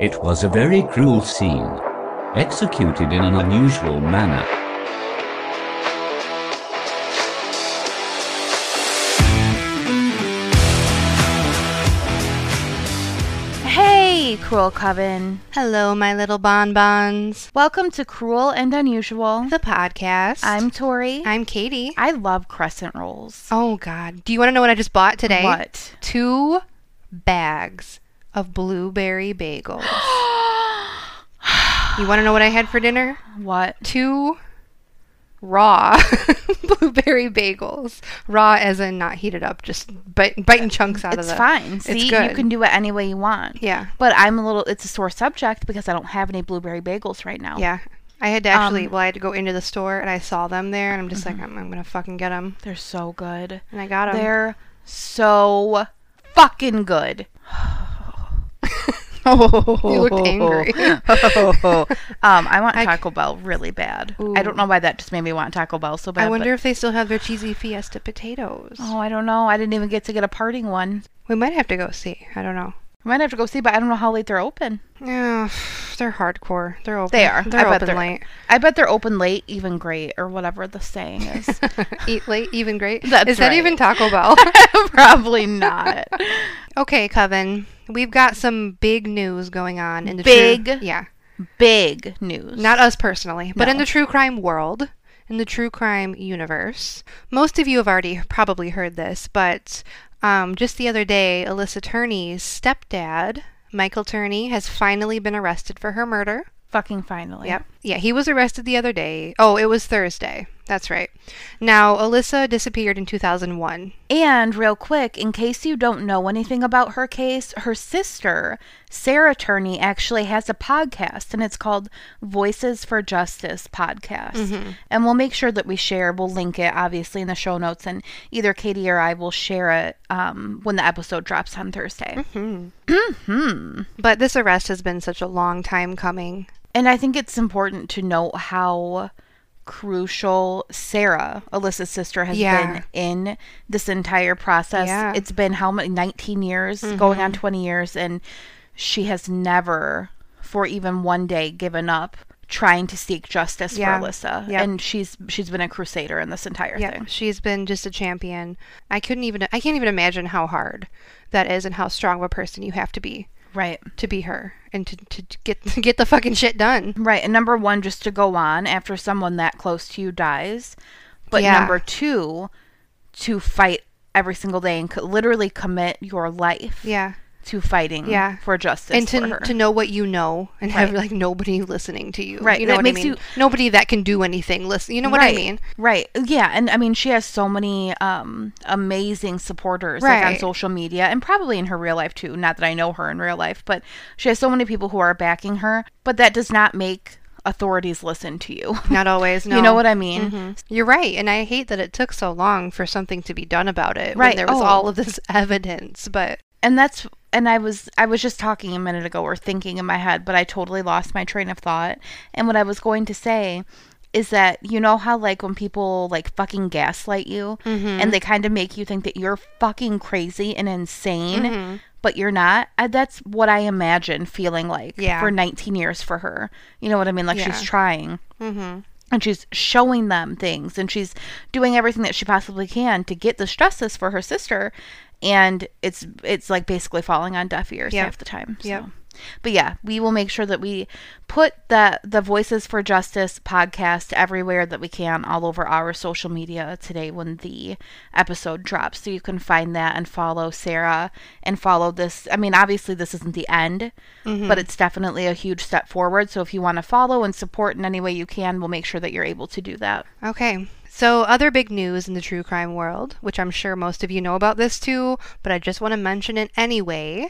It was a very cruel scene, executed in an unusual manner. Hey, Cruel Coven. Hello, my little bonbons. Welcome to Cruel and Unusual. The podcast. I'm Tori. I'm Katie. I love crescent rolls. Oh God. Do you want to know what I just bought today? What? Two bags of blueberry bagels. you want to know what I had for dinner? What? Two raw blueberry bagels. Raw as in not heated up, just bite, biting chunks out of them. It's fine. See, you can do it any way you want. Yeah. But I'm a little, it's a sore subject because I don't have any blueberry bagels right now. Yeah. I had to actually, Um, well, I had to go into the store and I saw them there and I'm just like, I'm, I'm going to fucking get them. They're so good. And I got them. They're so fucking good. you looked angry. um, I want I- Taco Bell really bad. I don't know why that just made me want Taco Bell so bad. I wonder if they still have their cheesy fiesta potatoes. Oh, I don't know. I didn't even get to get a parting one. We might have to go see. I don't know. I might have to go see, but I don't know how late they're open. Yeah, they're hardcore. They're open. They are. They're I bet open they're- late. I bet they're open late, even great, or whatever the saying is. Eat late, even great. That's Is that even Taco Bell? Probably not. okay, Coven. We've got some big news going on in the Big? True, yeah, Big news. not us personally, but in the true crime world, in the true crime universe. Most of you have already probably heard this, but um, just the other day, Alyssa Turney's stepdad, Michael Turney, has finally been arrested for her murder. fucking finally. Yep. Yeah, he was arrested the other day. Oh, it was Thursday. That's right. Now, Alyssa disappeared in 2001. And real quick, in case you don't know anything about her case, her sister, Sarah Turney, actually has a podcast, and it's called Voices for Justice podcast. Mm-hmm. And we'll make sure that we share. We'll link it obviously in the show notes, and either Katie or I will share it um, when the episode drops on Thursday. But this arrest has been such a long time coming. And I think it's important to note how crucial Sarah, Alyssa's sister, has Yeah. been in this entire process. Yeah. Mm-hmm. It's been how many 19 years, going on 20 years, and she has never, for even one day, given up trying to seek justice Yeah. for Alyssa. Yep. And she's she's been a crusader in this entire Yeah, thing. she's been just a champion. I couldn't even I can't even imagine how hard that is and how strong of a person you have to be Right. to be her and to, to get to get the fucking shit done. Right. And number one, just to go on after someone that close to you dies. But Yeah. number two, to fight every single day and co- literally commit your life Yeah. To fighting Yeah. for justice and for to, to know what you know and have like nobody listening to you. Right, You know that what makes I mean? you- Nobody that can do anything. Listen, you know what I mean? Right. Yeah. And I mean, she has so many um, amazing supporters like on social media and probably in her real life too. Not that I know her in real life, but she has so many people who are backing her. But that does not make authorities listen to you. Not always. No. You know what I mean? Mhm. You're right, and I hate that it took so long for something to be done about it. Right, When there was oh. all of this evidence, but and that's and I was I was just talking a minute ago or thinking in my head, but I totally lost my train of thought. And what I was going to say is that you know how like when people like fucking gaslight you Mm-hmm. and they kind of make you think that you're fucking crazy and insane, Mm-hmm. but you're not. I, that's what I imagine feeling like Yeah. for 19 years for her. You know what I mean? Like she's Yeah. trying mhm. and she's showing them things and she's doing everything that she possibly can to get this justice for her sister and it's it's like basically falling on deaf ears Yep. half the time so. Yep. but yeah we will make sure that we put the the voices for justice podcast everywhere that we can all over our social media today when the episode drops so you can find that and follow sarah and follow this i mean obviously this isn't the end mm-hmm. but it's definitely a huge step forward so if you want to follow and support in any way you can we'll make sure that you're able to do that Okay. So, other big news in the true crime world, which I'm sure most of you know about this too, but I just want to mention it anyway.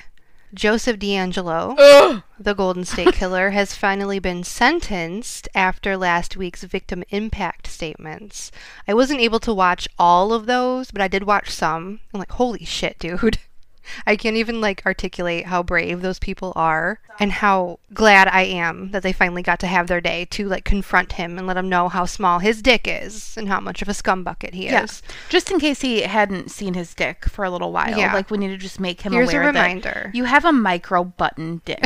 Joseph DeAngelo, the Golden State Killer, has finally been sentenced after last week's victim impact statements. I wasn't able to watch all of those, but I did watch some. I'm like, holy shit, dude. I can't even like articulate how brave those people are and how glad I am that they finally got to have their day to like confront him and let him know how small his dick is and how much of a scumbucket he Yeah. is. Just in case he hadn't seen his dick for a little while. Yeah. Like we need to just make him Here's a aware reminder. that you have a micro button dick.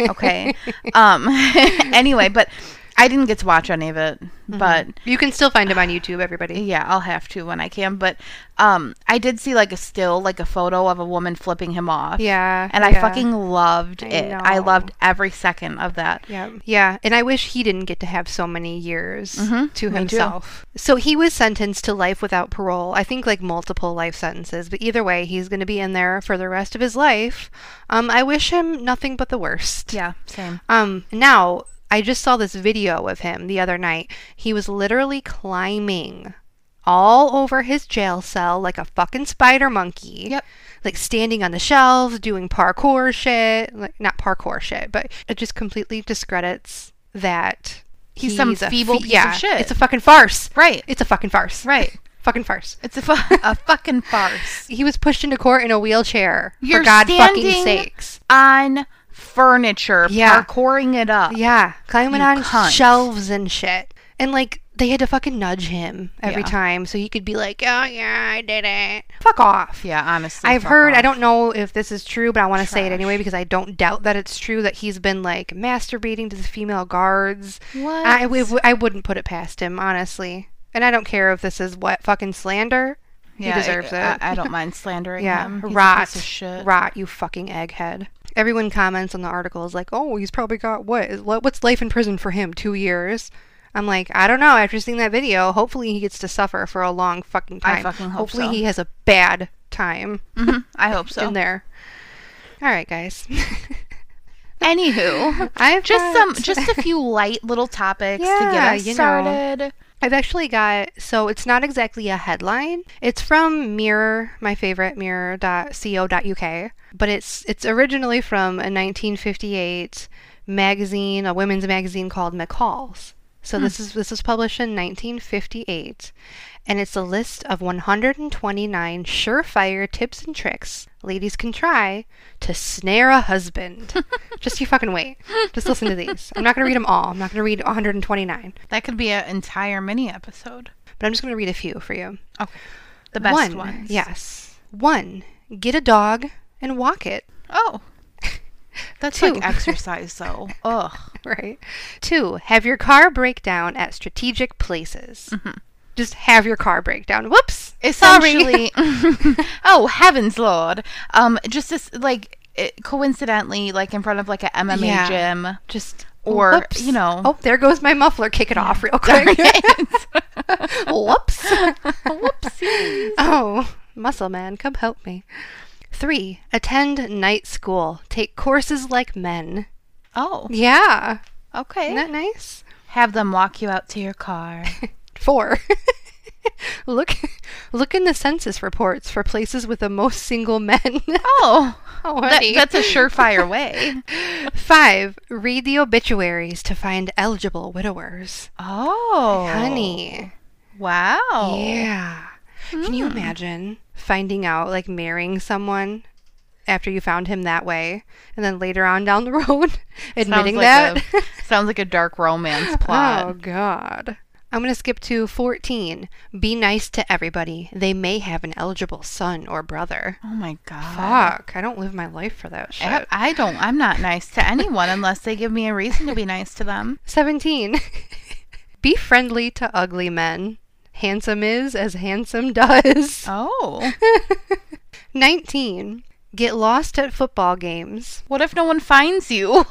Okay. um anyway, but I didn't get to watch any of it. Mm-hmm. But You can still find him on YouTube, everybody. yeah, I'll have to when I can. But um I did see like a still, like a photo of a woman flipping him off. Yeah. And I yeah. fucking loved I it. I loved every second of that. Yeah. Yeah. And I wish he didn't get to have so many years to Mm-hmm. too. himself. So he was sentenced to life without parole. I think like multiple life sentences, but either way, he's going to be in there for the rest of his life. Um, I wish him nothing but the worst. Yeah, same. Um, now I just saw this video of him the other night. He was literally climbing all over his jail cell like a fucking spider monkey. Yep. Like standing on the shelves, doing parkour shit. Like not parkour shit, but it just completely discredits that He's some a feeble piece of shit. It's a fucking farce. Right. It's a fucking farce. Right. Fucking farce. It's a, fu- a fucking farce. He was pushed into court in a wheelchair. You're for God fucking sakes. on furniture, Yeah. parkouring it up. Yeah, climbing You on cunt. shelves and shit. And like they had to fucking nudge him every Yeah. time so he could be like, "Oh yeah, I did it." Fuck off. Yeah, honestly. I've heard. I don't know if this is true, but I want to say it anyway because I don't doubt that it's true that he's been like masturbating to the female guards. What? I, I wouldn't put it past him, honestly. And I don't care if this is what fucking slander. Yeah, he deserves I, it. I, I don't mind slandering Yeah, him. He's a rot, shit. rot, you fucking egghead. Everyone comments on the articles like, "Oh, he's probably got what? what- What's life in prison for him? Two years." I'm like, I don't know. After seeing that video, hopefully he gets to suffer for a long fucking time. I fucking hope hopefully so. he has a bad time Mhm, I hope so. in there. All right, guys. Anywho, I've just got- some, just a few light little topics to get us you know. I've actually got so it's not exactly a headline. It's from Mirror, my favorite mirror.co.uk, but it's it's originally from a 1958 magazine, a women's magazine called McCall's. So hmm. this is this was published in 1958, and it's a list of 129 surefire tips and tricks ladies can try to snare a husband. Just you fucking wait. Just listen to these. I'm not going to read them all. I'm not going to read 129. That could be an entire mini episode. But I'm just going to read a few for you. Okay, the best One, ones. Yes. One, get a dog and walk it. Oh, that's Two. like exercise, though. Ugh. Right. Two, have your car break down at strategic places. Mm-hmm. Just have your car break down. Whoops. Essentially oh heavens lord um just this like it, coincidentally like in front of like a mma Yeah. gym Just Or, whoops. you know- Oh, there goes my muffler. Kick it off real quick. Whoops. whoopsie Oh, muscle man, come help me. Three, attend night school. Take courses like men. oh Yeah. okay Isn't that nice? have them walk you out to your car Four. look look in the census reports for places with the most single men. oh oh, that, that's a surefire way Five. Read the obituaries to find eligible widowers. oh Honey. wow Yeah. Can you hmm. imagine finding out, like, marrying someone after you found him that way, and then later on down the road admitting sounds that? a, sounds like a dark romance oh, plot Oh, God. I'm going to skip to 14. Be nice to everybody. They may have an eligible son or brother. oh my god Fuck. I don't live my life for that shit. I, I don't i'm not nice to anyone unless they give me a reason to be nice to them 17. Be friendly to ugly men. Handsome is as handsome does. oh 19. Get lost at football games. What if no one finds you?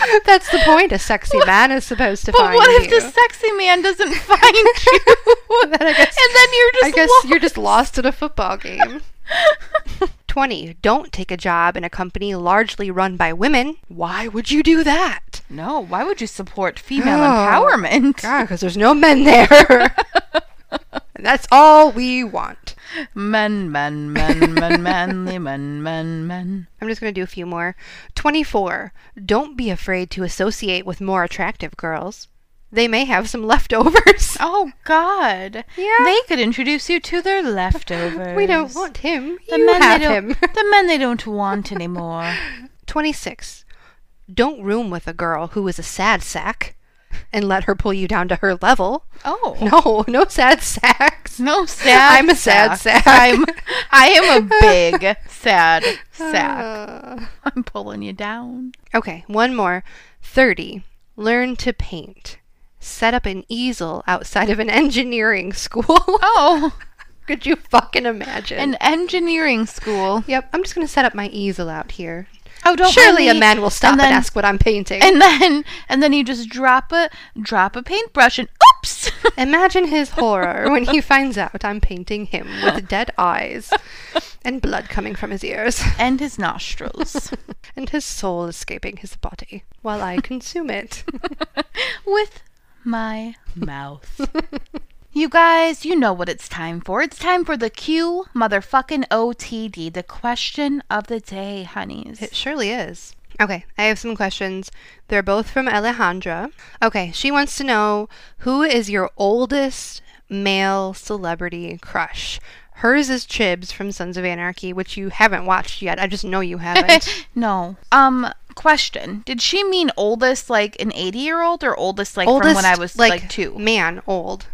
That's the point. A sexy man is supposed to but find you. But what if you. the sexy man doesn't find you? Then I guess- and then you're just I guess lost. you're just lost at a football game. 20. Don't take a job in a company largely run by women. Why would you do that? No, why would you support female Oh, empowerment? God, because there's no men there. and that's all we want. Men, men, men, men, manly men, men, men. I'm just going to do a few more. 24. Don't be afraid to associate with more attractive girls. they may have some leftovers. Oh God. Yeah. They could introduce you to their leftovers. we don't want him. the you men have they him. the men they don't want anymore. 26. Don't room with a girl who is a sad sack and let her pull you down to her level. Oh. No, no sad sacks. No sad. I'm a sad sack. I'm. I am a big sad sack. Uh, I'm pulling you down. okay, one more. 30. Learn to paint. Set up an easel outside of an engineering school. Oh, Could you fucking imagine? an engineering school. yep, I'm just going to set up my easel out here. Oh, don't Surely mind a man will stop and, then, ask what I'm painting. And then, and then you just drop a drop a paintbrush and Imagine his horror when he finds out I'm painting him with dead eyes and blood coming from his ears and his nostrils and his soul escaping his body while I consume it. with my mouth. You guys, you know what it's time for. It's time for the Q motherfucking OTD, the question of the day, honeys. It surely is. Okay, I have some questions. They're both from Alejandra. Okay, she wants to know who is your oldest male celebrity crush? Hers is Chibs from Sons of Anarchy, which you haven't watched yet. I just know you haven't. no. Um, question. Did she mean oldest like an 80 year old or oldest like from when I was like, two? Man, old.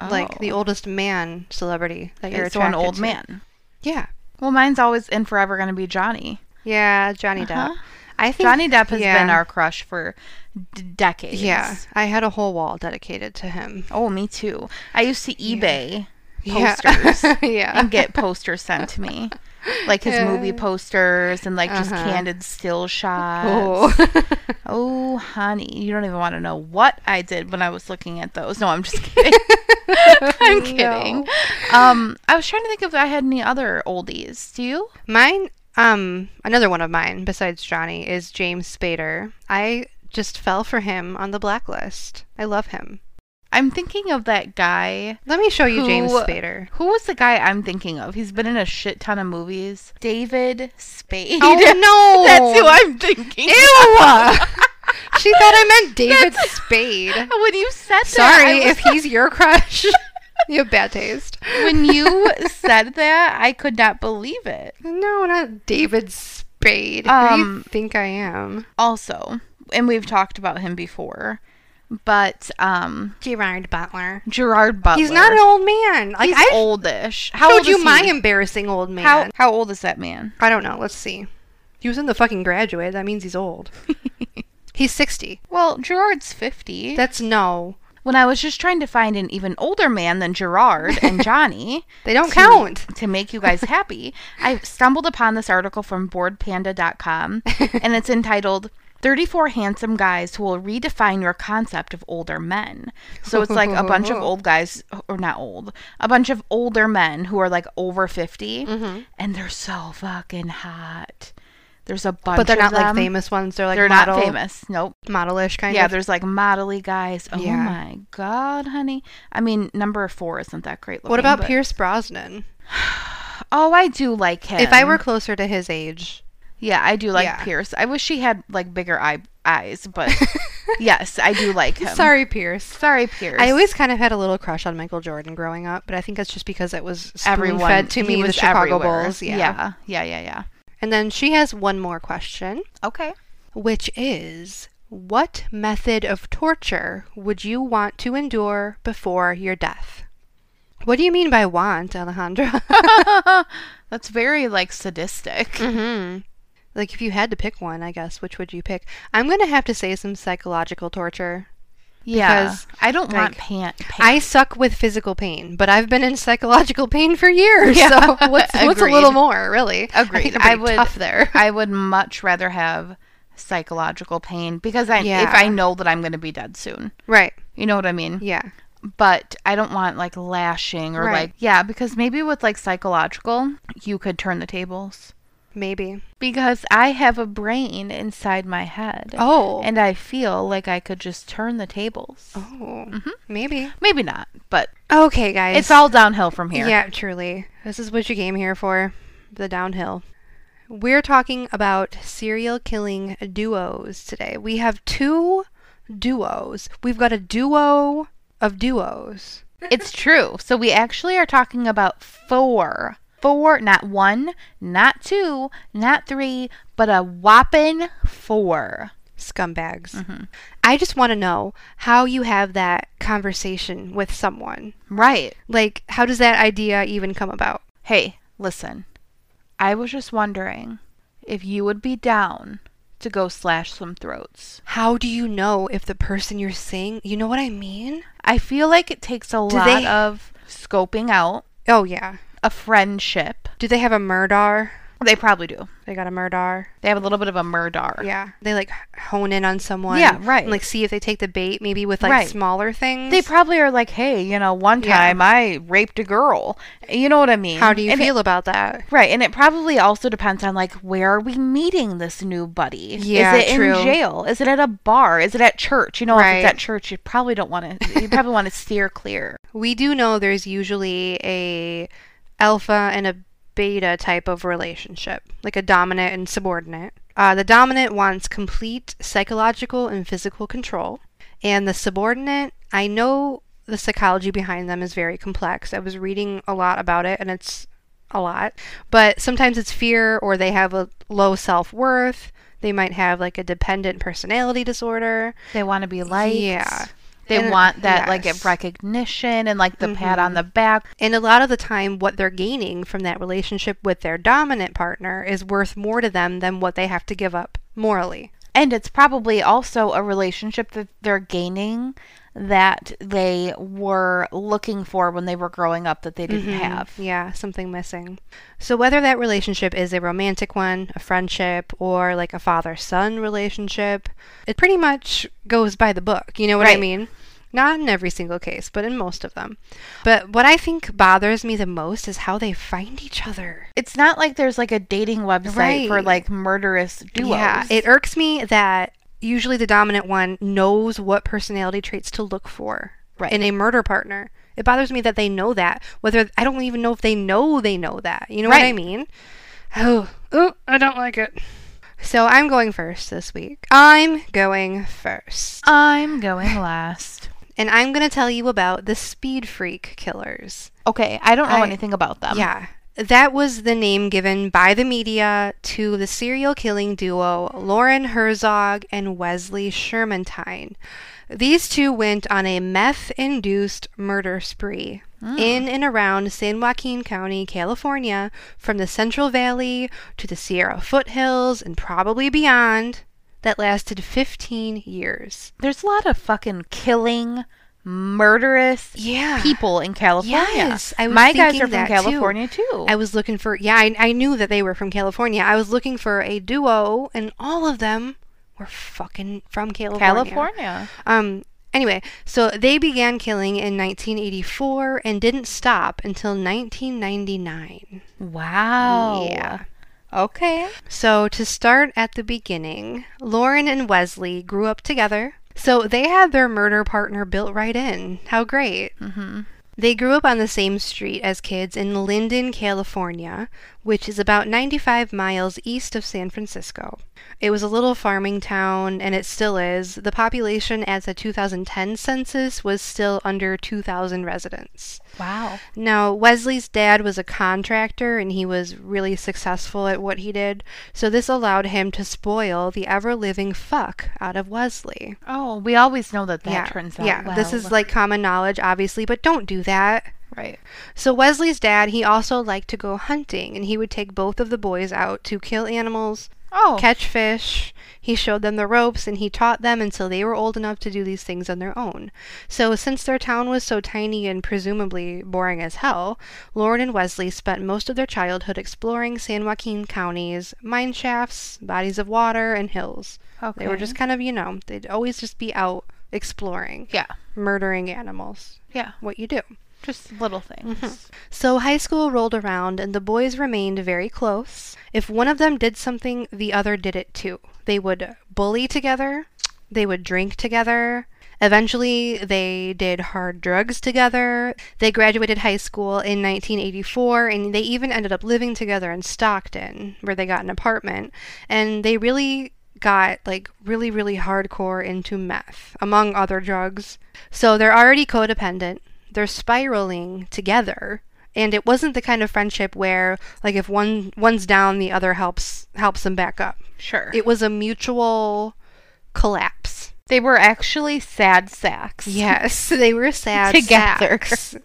Like the Oh. oldest man celebrity that you're It's so an old to. man. Yeah. Well, mine's always and forever going to be Johnny. Yeah, Johnny Uh-huh. Depp. I think Johnny Depp has yeah. been our crush for d- decades. Yeah, I had a whole wall dedicated to him. Oh, me too. I used to eBay Yeah. posters yeah. and get posters sent to me. Like his movie posters and like just Uh-huh. candid still shots. Oh. Oh, honey, you don't even want to know what I did when I was looking at those. No, I'm just kidding. I'm kidding. Um, I was trying to think if I had any other oldies. Do you? Mine, um, another one of mine besides Johnny is James Spader. I just fell for him on the blacklist. I love him. I'm thinking of that guy. Let me show you James Spader. Who was the guy I'm thinking of? He's been in a shit ton of movies. David Spade. Oh no, That's who I'm thinking. Ew! she thought I meant David Spade. When you said that, Sorry was if he's your crush. you have bad taste. when you said that, I could not believe it. No, not David Spade. Who do you Um, think I am? Also, and we've talked about him before, but um, Gerard Butler. Gerard Butler. He's not an old man. Like He's I oldish. How showed old you is my he? embarrassing old man. How how old is that man? I don't know. Let's see. He was in the fucking graduate. That means he's old. he's 60. Well, Gerard's fifty. That's no. When I was just trying to find an even older man than Gerard and Johnny. They don't to- count. To make you guys happy, I stumbled upon this article from boredpanda.com and it's entitled 34 handsome guys who will redefine your concept of older men. So it's like a bunch of old guys or not old, a bunch of older men who are like over 50 Mm-hmm. and they're so fucking hot. There's a bunch But they're not like famous ones. They're like They're model, not famous. Nope. modelish kind of. Yeah, of. there's like modelly guys. Oh Yeah. my god, honey. I mean, number four isn't that great looking. What about but- Pierce Brosnan? Oh, I do like him. If I were closer to his age, yeah, I do like Yeah. Pierce. I wish he had like bigger eye eyes, but yes, I do like him. sorry, Pierce. sorry, Pierce. I always kind of had a little crush on Michael Jordan growing up, but I think that's just because it was everyone fed to me the Chicago everywhere. Bulls. Yeah. yeah, yeah, yeah, yeah. And then she has one more question, Okay. which is what method of torture would you want to endure before your death? What do you mean by want, Alejandra? That's very like sadistic. mm-hmm. Like if you had to pick one, I guess, which would you pick? I'm going to have to say some psychological torture. Yeah, Because, I don't want like, pant. pant. I suck with physical pain, but I've been in psychological pain for years. Yeah, so what's what's a little more, really? I Agreed. I'm I would- tough there. I would much rather have psychological pain because I Yeah. if I know that I'm going to be dead soon. right. You know what I mean? Yeah. But I don't want like lashing or Right. like yeah, because maybe with like psychological, you could turn the tables. Maybe. Because I have a brain inside my head. Oh. And I feel like I could just turn the tables. oh. Mm-hmm. Maybe. Maybe not, but Okay, guys. it's all downhill from here. Yeah, truly. This is what you came here for. The downhill. We're talking about serial killing duos today. We have two duos. We've got a duo of duos. It's true. So we actually are talking about four. Four, not one, not two, not three, but a whopping four. Scumbags. Mm-hmm. I just want to know how you have that conversation with someone. Right. Like, how does that idea even come about? Hey, listen. I was just wondering if you would be down to go slash some throats. How do you know if the person you're seeing, you know what I mean? I feel like it takes a lot they- of scoping out Oh, yeah. A friendship. Do they have a murdar? They probably do. They got a murdar. They have a little bit of a murdar. Yeah. They like hone in on someone. Yeah, right. And like see if they take the bait, maybe with like Right. smaller things. They probably are like, hey, you know, one Yeah. time I raped a girl. You know what I mean? How do you And it- feel about that? Right, and it probably also depends on like where are we meeting this new buddy? Yeah, is it true. in jail? Is it at a bar? Is it at church? You know, if Right. it's at church, you probably don't want to. You probably want to steer clear. We do know there's usually a alpha and a beta type of relationship, like a dominant and subordinate. Uh, the dominant wants complete psychological and physical control, and the subordinate, I know the psychology behind them is very complex. I was reading a lot about it, and it's a lot. But sometimes it's fear, or they have a low self worth. They might have like a dependent personality disorder. They want to be liked. Yeah. They And- want that like recognition and like the pat Mm-hmm. on the back. And a lot of the time, what they're gaining from that relationship with their dominant partner is worth more to them than what they have to give up morally. And it's probably also a relationship that they're gaining that they were looking for when they were growing up that they didn't have. Yeah, something missing. So, whether that relationship is a romantic one, a friendship, or like a father son relationship, it pretty much goes by the book. You know what I mean? Not in every single case, but in most of them. But what I think bothers me the most is how they find each other. It's not like there's like a dating website for like murderous duos. Yeah, it irks me that usually the dominant one knows what personality traits to look for Right. in a murder partner. It bothers me that they know that. Whether I don't even know if they know they know that. You know what I Right. mean? Oh, oh, I don't like it. So I'm going first this week. I'm going first. I'm going last. And I'm going to tell you about the Speed Freak Killers. Okay, I don't know I- anything about them. Yeah. That was the name given by the media to the serial killing duo Loren Herzog and Wesley Shermantine. These two went on a meth induced murder spree hmm. in and around San Joaquin County, California, from the Central Valley to the Sierra foothills and probably beyond, that lasted 15 years. There's a lot of fucking killing, murderous Yeah. people in California. Yes, I was My guys are from that too. California too. I was looking for, yeah, I, I knew that they were from California. I was looking for a duo, and all of them were fucking from California. California. Um, anyway, so they began killing in 1984 and didn't stop until 1999. Wow. Yeah. Okay. So to start at the beginning, Loren and Wesley grew up together. So they had their murder partner built right in. How great. Mm-hmm. They grew up on the same street as kids in Linden, California, which is about 95 miles east of San Francisco. It was a little farming town, and it still is. The population at the 2010 census was still under 2,000 residents. Wow. Now, Wesley's dad was a contractor and he was really successful at what he did, so this allowed him to spoil the ever living fuck out of Wesley. Oh, we always know that that yeah, turns out yeah, this is like common knowledge, obviously, but don't do that. Right. So Wesley's dad, he also liked to go hunting, and he would take both of the boys out to kill animals, Oh, catch fish. He showed them the ropes, and he taught them until they were old enough to do these things on their own. So since their town was so tiny and presumably boring as hell, Loren and Wesley spent most of their childhood exploring San Joaquin County's mine shafts, bodies of water, and hills. okay. They were just kind of, you know, they'd always just be out exploring, yeah, murdering animals. yeah, What you do. Just little things. Mm-hmm. So high school rolled around and the boys remained very close. If one of them did something, the other did it too. They would bully together, they would drink together. Eventually, they did hard drugs together. They graduated high school in 1984 and they even ended up living together in Stockton, where they got an apartment. And they really got like really, really hardcore into meth, among other drugs. So they're already codependent. They're spiraling together. And it wasn't the kind of friendship where like if one one's down, the other helps helps them back up. Sure. It was a mutual collapse. they were actually sad sacks. Yes, they were sad Together. sacks.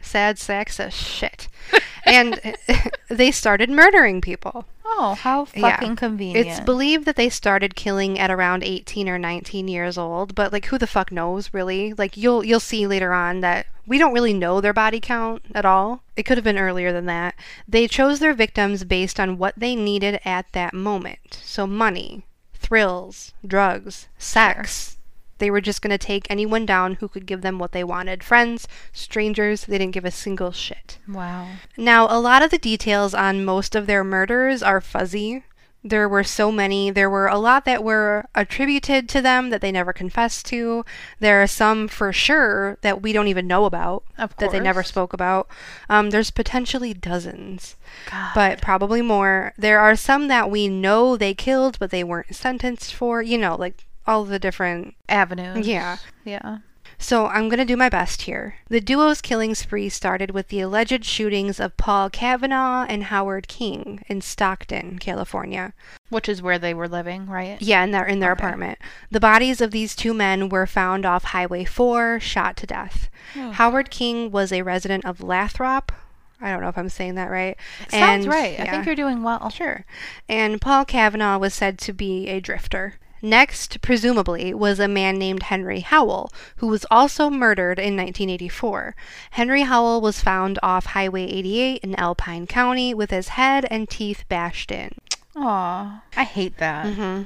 Sad sacks of shit. and they started murdering people. Oh, how Yeah. fucking convenient. It's believed that they started killing at around 18 or 19 years old, but like who the fuck knows really? Like you'll you'll see later on that we don't really know their body count at all. It could have been earlier than that. They chose their victims based on what they needed at that moment. So money, thrills, drugs, sex. They were just going to take anyone down who could give them what they wanted. Friends, strangers, they didn't give a single shit. wow. Now, a lot of the details on most of their murders are fuzzy. There were so many. There were a lot that were attributed to them that they never confessed to. There are some for sure that we don't even know about, that they never spoke about. Um, there's potentially dozens, God. but probably more. There are some that we know they killed, but they weren't sentenced for. You know, like all the different. avenues. Yeah. Yeah. So I'm going to do my best here. The duo's killing spree started with the alleged shootings of Paul Kavanaugh and Howard King in Stockton, California. Which is where they were living, right? Yeah, in their in their Okay. apartment. The bodies of these two men were found off Highway 4, shot to death. Hmm. Howard King was a resident of Lathrop. I don't know if I'm saying that right. Sounds And- right. I think you're doing well. Sure. And Paul Kavanaugh was said to be a drifter. Next, presumably, was a man named Henry Howell, who was also murdered in 1984. Henry Howell was found off Highway 88 in Alpine County with his head and teeth bashed in. Aw, I hate that. Mm-hmm.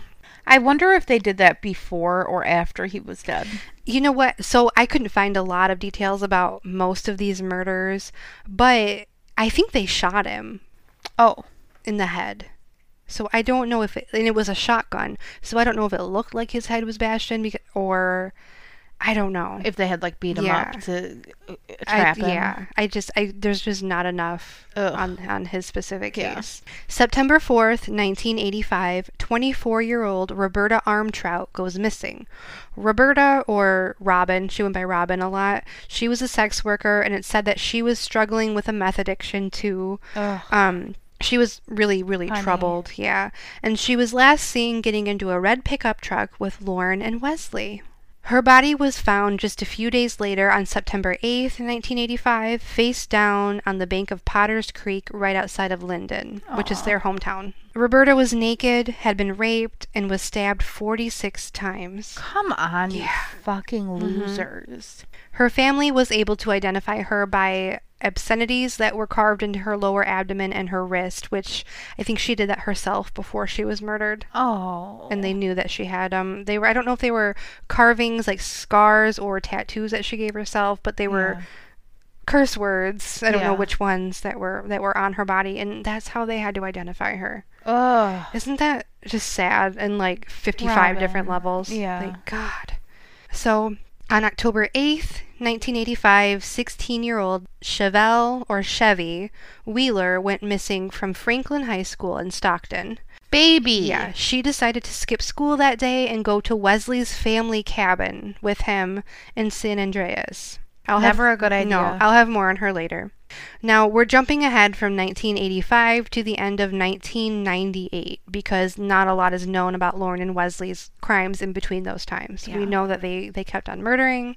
I wonder if they did that before or after he was dead. You know what? So I couldn't find a lot of details about most of these murders, but I think they shot him Oh, in the head. So I don't know if it, and it was a shotgun. So I don't know if it looked like his head was bashed in, because, or I don't know. if they had like beat him Yeah. up to uh, I, him. yeah, I just, I there's just not enough Ugh. on on his specific Yeah. case. September fourth, nineteen eighty five, 24 year old Roberta Armtrout goes missing. Roberta or Robin, she went by Robin a lot. She was a sex worker, and it said that she was struggling with a meth addiction too. Ugh. Um, she was really, really Honey. troubled, yeah. And she was last seen getting into a red pickup truck with Loren and Wesley. Her body was found just a few days later on September 8th, 1985, face down on the bank of Potter's Creek right outside of Linden, which is their hometown. Roberta was naked, had been raped, and was stabbed 46 times. Come on, you Yeah. fucking Mm-hmm. losers. Her family was able to identify her by obscenities that were carved into her lower abdomen and her wrist, which I think she did that herself before she was murdered. Oh. And they knew that she had um they were I don't know if they were carvings like scars or tattoos that she gave herself, but they were Yeah. curse words. I don't know which ones that were that were on her body and that's how they had to identify her. Ugh. Isn't that just sad and like 55 different levels? Yeah. Like, God. So, on October 8th, 1985, 16 year old Chevelle or Chevy Wheeler went missing from Franklin High School in Stockton. Baby. Yeah, she decided to skip school that day and go to Wesley's family cabin with him in San Andreas. I'll Never have, a good idea. No, I'll have more on her later. Now, we're jumping ahead from 1985 to the end of 1998 because not a lot is known about Loren and Wesley's crimes in between those times. Yeah. We know that they, they kept on murdering.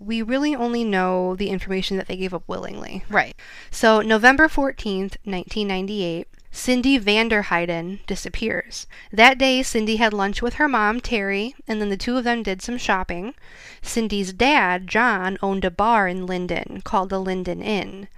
We really only know the information that they gave up willingly. Right. So, November 14th, 1998, Cindy Vanderheiden disappears. That day, Cindy had lunch with her mom, Terry, and then the two of them did some shopping. Cindy's dad, John, owned a bar in Linden called the Linden Inn.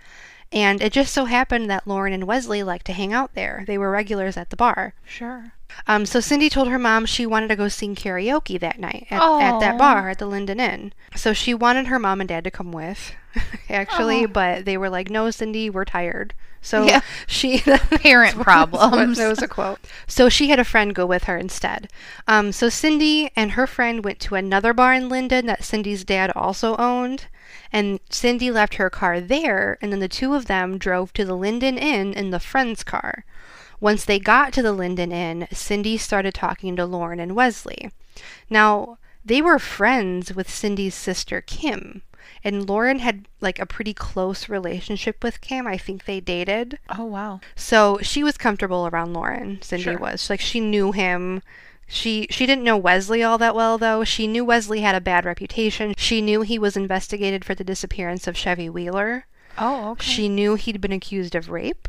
And it just so happened that Loren and Wesley liked to hang out there. They were regulars at the bar. Sure. Um, so Cindy told her mom she wanted to go sing karaoke that night at, at that bar at the Linden Inn. So she wanted her mom and dad to come with, actually, but they were like, "No, Cindy, we're tired." So Yeah. she Parent problems. That was a quote. So she had a friend go with her instead. Um, so Cindy and her friend went to another bar in Linden that Cindy's dad also owned. And Cindy left her car there, and then the two of them drove to the Linden Inn in the friend's car. Once they got to the Linden Inn, Cindy started talking to Loren and Wesley. Now, they were friends with Cindy's sister Kim, and Loren had like a pretty close relationship with Cam. I think they dated. Oh wow. So she was comfortable around Loren. Cindy Sure. was like she knew him. She she didn't know Wesley all that well though. She knew Wesley had a bad reputation. She knew he was investigated for the disappearance of Chevy Wheeler. Oh okay. She knew he'd been accused of rape,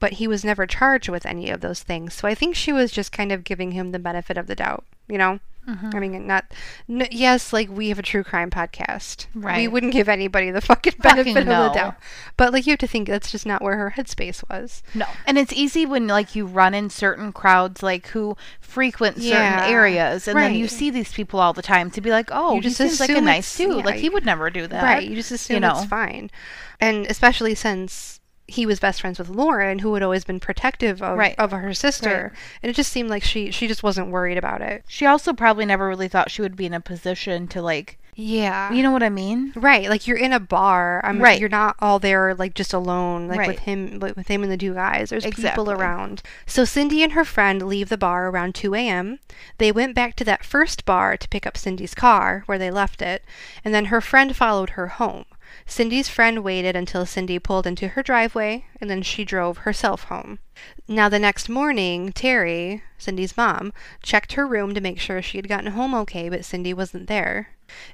but he was never charged with any of those things. So I think she was just kind of giving him the benefit of the doubt, you know? Mm-hmm. I mean, not. N- yes, like we have a true crime podcast. Right. We wouldn't give anybody the fucking benefit Fucking of the doubt. But like you have to think that's just not where her headspace was. No. And it's easy when like you run in certain crowds like who frequent certain Yeah. areas and then you see these people all the time to be like, "Oh, You he just seems like a nice dude. yeah, like he would never do that." Right. You just assume know. it's fine. And especially since he was best friends with Loren, who had always been protective of, Right. of her sister. And it just seemed like she, she just wasn't worried about it. She also probably never really thought she would be in a position to like, Yeah. you know what I mean? Right, like you're in a bar. I'm Right. You're not all there like just alone, like with him, with him and the two guys. There's Exactly. people around. So Cindy and her friend leave the bar around 2 a.m. They went back to that first bar to pick up Cindy's car where they left it, and then her friend followed her home. Cindy's friend waited until Cindy pulled into her driveway, and then she drove herself home. Now, the next morning, Terry, Cindy's mom, checked her room to make sure she had gotten home okay, but Cindy wasn't there.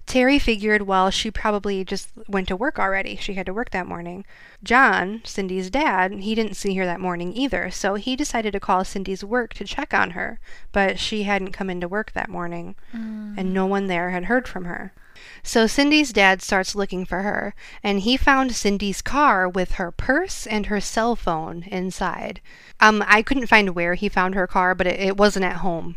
Terry figured, well, she probably just went to work already. She had to work that morning. John, Cindy's dad, he didn't see her that morning either, so he decided to call Cindy's work to check on her, but she hadn't come into work that morning, and mm. no one there had heard from her. So Cindy's dad starts looking for her, and he found Cindy's car with her purse and her cell phone inside. Um, I couldn't find where he found her car, but it, it wasn't at home.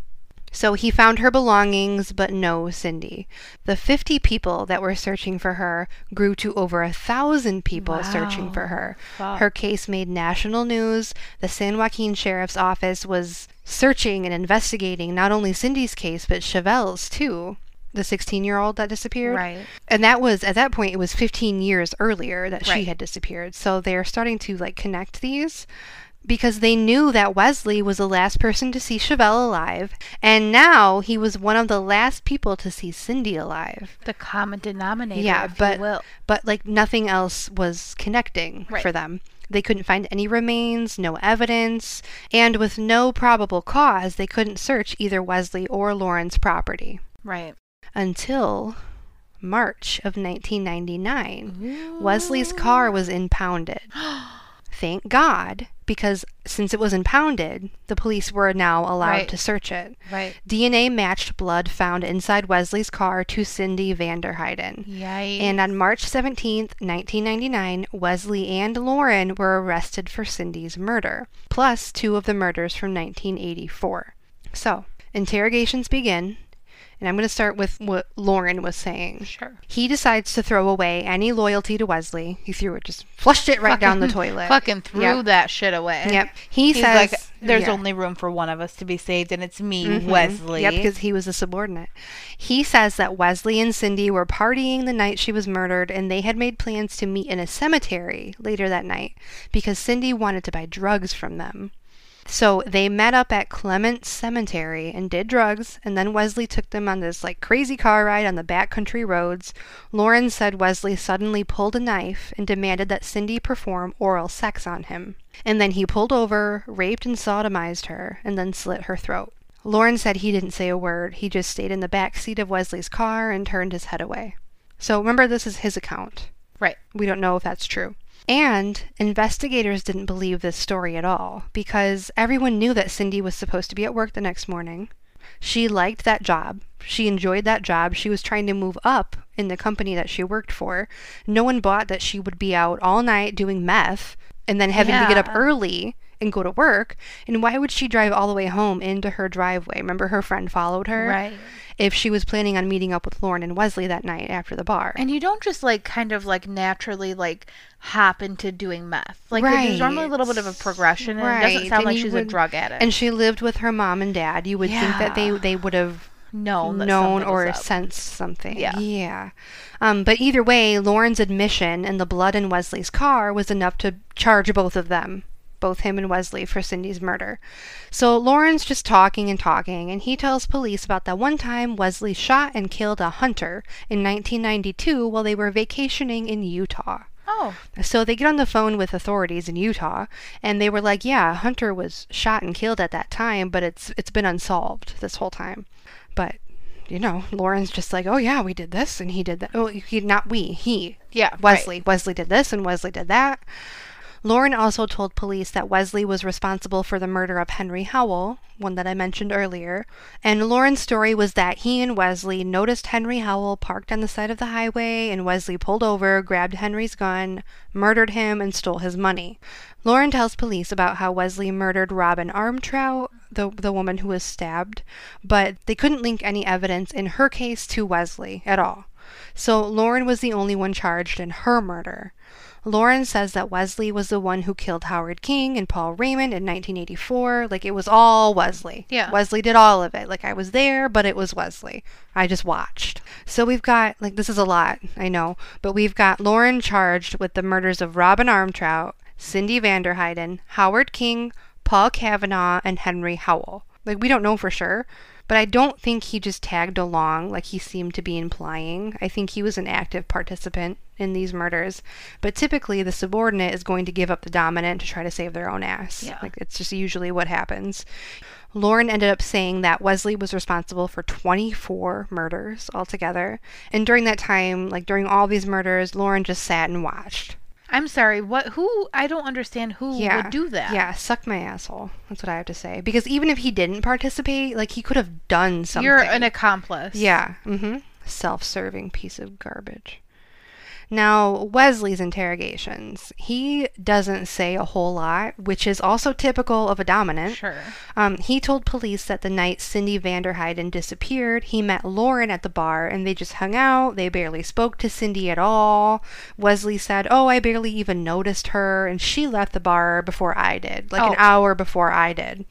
So he found her belongings, but no Cindy. The 50 people that were searching for her grew to over a thousand people searching for her. Fuck. Her case made national news. The San Joaquin Sheriff's Office was searching and investigating not only Cindy's case, but Chevelle's too. The 16 year old that disappeared. Right. And that was, at that point, it was 15 years earlier that she had disappeared. So they're starting to like connect these because they knew that Wesley was the last person to see Chevelle alive. And now he was one of the last people to see Cindy alive. The common denominator, Yeah, but but like nothing else was connecting Right. for them. They couldn't find any remains, no evidence, and with no probable cause, they couldn't search either Wesley or Loren's property Right. Until March of 1999. Wesley's car was impounded. Thank God, because since it was impounded, the police were now allowed Right. to search it. Right. DNA matched blood found inside Wesley's car to Cindy Vanderheiden. Yikes. And on March 17th, 1999, Wesley and Loren were arrested for Cindy's murder, plus two of the murders from 1984. So, interrogations begin, and I'm going to start with what Loren was saying. Sure. He decides to throw away any loyalty to Wesley. He threw it, just flushed it right down the toilet. Fucking threw Yep. that shit away. Yep. He He's says like, there's yeah. only room for one of us to be saved, and it's me, Mhm. Wesley. Yep, because he was a subordinate. He says that Wesley and Cindy were partying the night she was murdered, and they had made plans to meet in a cemetery later that night because Cindy wanted to buy drugs from them. So they met up at Clements Cemetery and did drugs, and then Wesley took them on this like crazy car ride on the backcountry roads. Loren said Wesley suddenly pulled a knife and demanded that Cindy perform oral sex on him. And then he pulled over, raped and sodomized her, and then slit her throat. Loren said he didn't say a word. He just stayed in the back seat of Wesley's car and turned his head away. So remember, this is his account. Right. We don't know if that's true. And investigators didn't believe this story at all because everyone knew that Cindy was supposed to be at work the next morning. She liked that job. She enjoyed that job. She was trying to move up in the company that she worked for. No one bought that she would be out all night doing meth and then having to get up early and go to work. And why would she drive all the way home into her driveway? Remember her friend followed her? Right. If she was planning on meeting up with Loren and Wesley that night after the bar. And you don't just like kind of like naturally like hop into doing meth. Like there's normally a little bit of a progression, and it doesn't sound and like she's would- a drug addict. and she lived with her mom and dad. You would think that they they would have known known or sensed something. Yeah. Yeah. Um, but either way, Loren's admission and the blood in Wesley's car was enough to charge both of them, both him and Wesley, for Cindy's murder. So Loren's just talking and talking, and he tells police about that one time Wesley shot and killed a hunter in 1992 while they were vacationing in Utah. Oh. So they get on the phone with authorities in Utah, and they were like, "Yeah, Hunter was shot and killed at that time, but it's it's been unsolved this whole time." But you know, Loren's just like, "Oh yeah, we did this and he did that." Oh, he not we, he. Yeah. Wesley. Wesley did this and Wesley did that. Loren also told police that Wesley was responsible for the murder of Henry Howell, one that I mentioned earlier. And Loren's story was that he and Wesley noticed Henry Howell parked on the side of the highway, and Wesley pulled over, grabbed Henry's gun, murdered him, and stole his money. Loren tells police about how Wesley murdered Robin Armtrout, the, the woman who was stabbed, but they couldn't link any evidence in her case to Wesley at all. So Loren was the only one charged in her murder. Loren says that Wesley was the one who killed Howard King and Paul Raymond in 1984. Like it was all Wesley. Yeah. Wesley did all of it. Like I was there, but it was Wesley. I just watched. So we've got, like, this is a lot, I know, but we've got Loren charged with the murders of Robin Armtrout, Cindy Vanderheiden, Howard King, Paul Kavanaugh, and Henry Howell. Like, we don't know for sure, but I don't think he just tagged along like he seemed to be implying. I think he was an active participant in these murders. But typically, the subordinate is going to give up the dominant to try to save their own ass. Yeah. Like, it's just usually what happens. Loren ended up saying that Wesley was responsible for 24 murders altogether. And during that time, like during all these murders, Loren just sat and watched. I'm sorry. What? Who? I don't understand who Yeah. would do that. Yeah, suck my asshole. That's what I have to say. Because even if he didn't participate, like he could have done something. You're an accomplice. Yeah. Mm-hmm. Self-serving piece of garbage. Now, Wesley's interrogations. He doesn't say a whole lot, which is also typical of a dominant. Sure. Um, he told police that the night Cindy Vanderheiden disappeared, he met Loren at the bar and they just hung out. They barely spoke to Cindy at all. Wesley said, Oh, I barely even noticed her, and she left the bar before I did, like Oh. an hour before I did.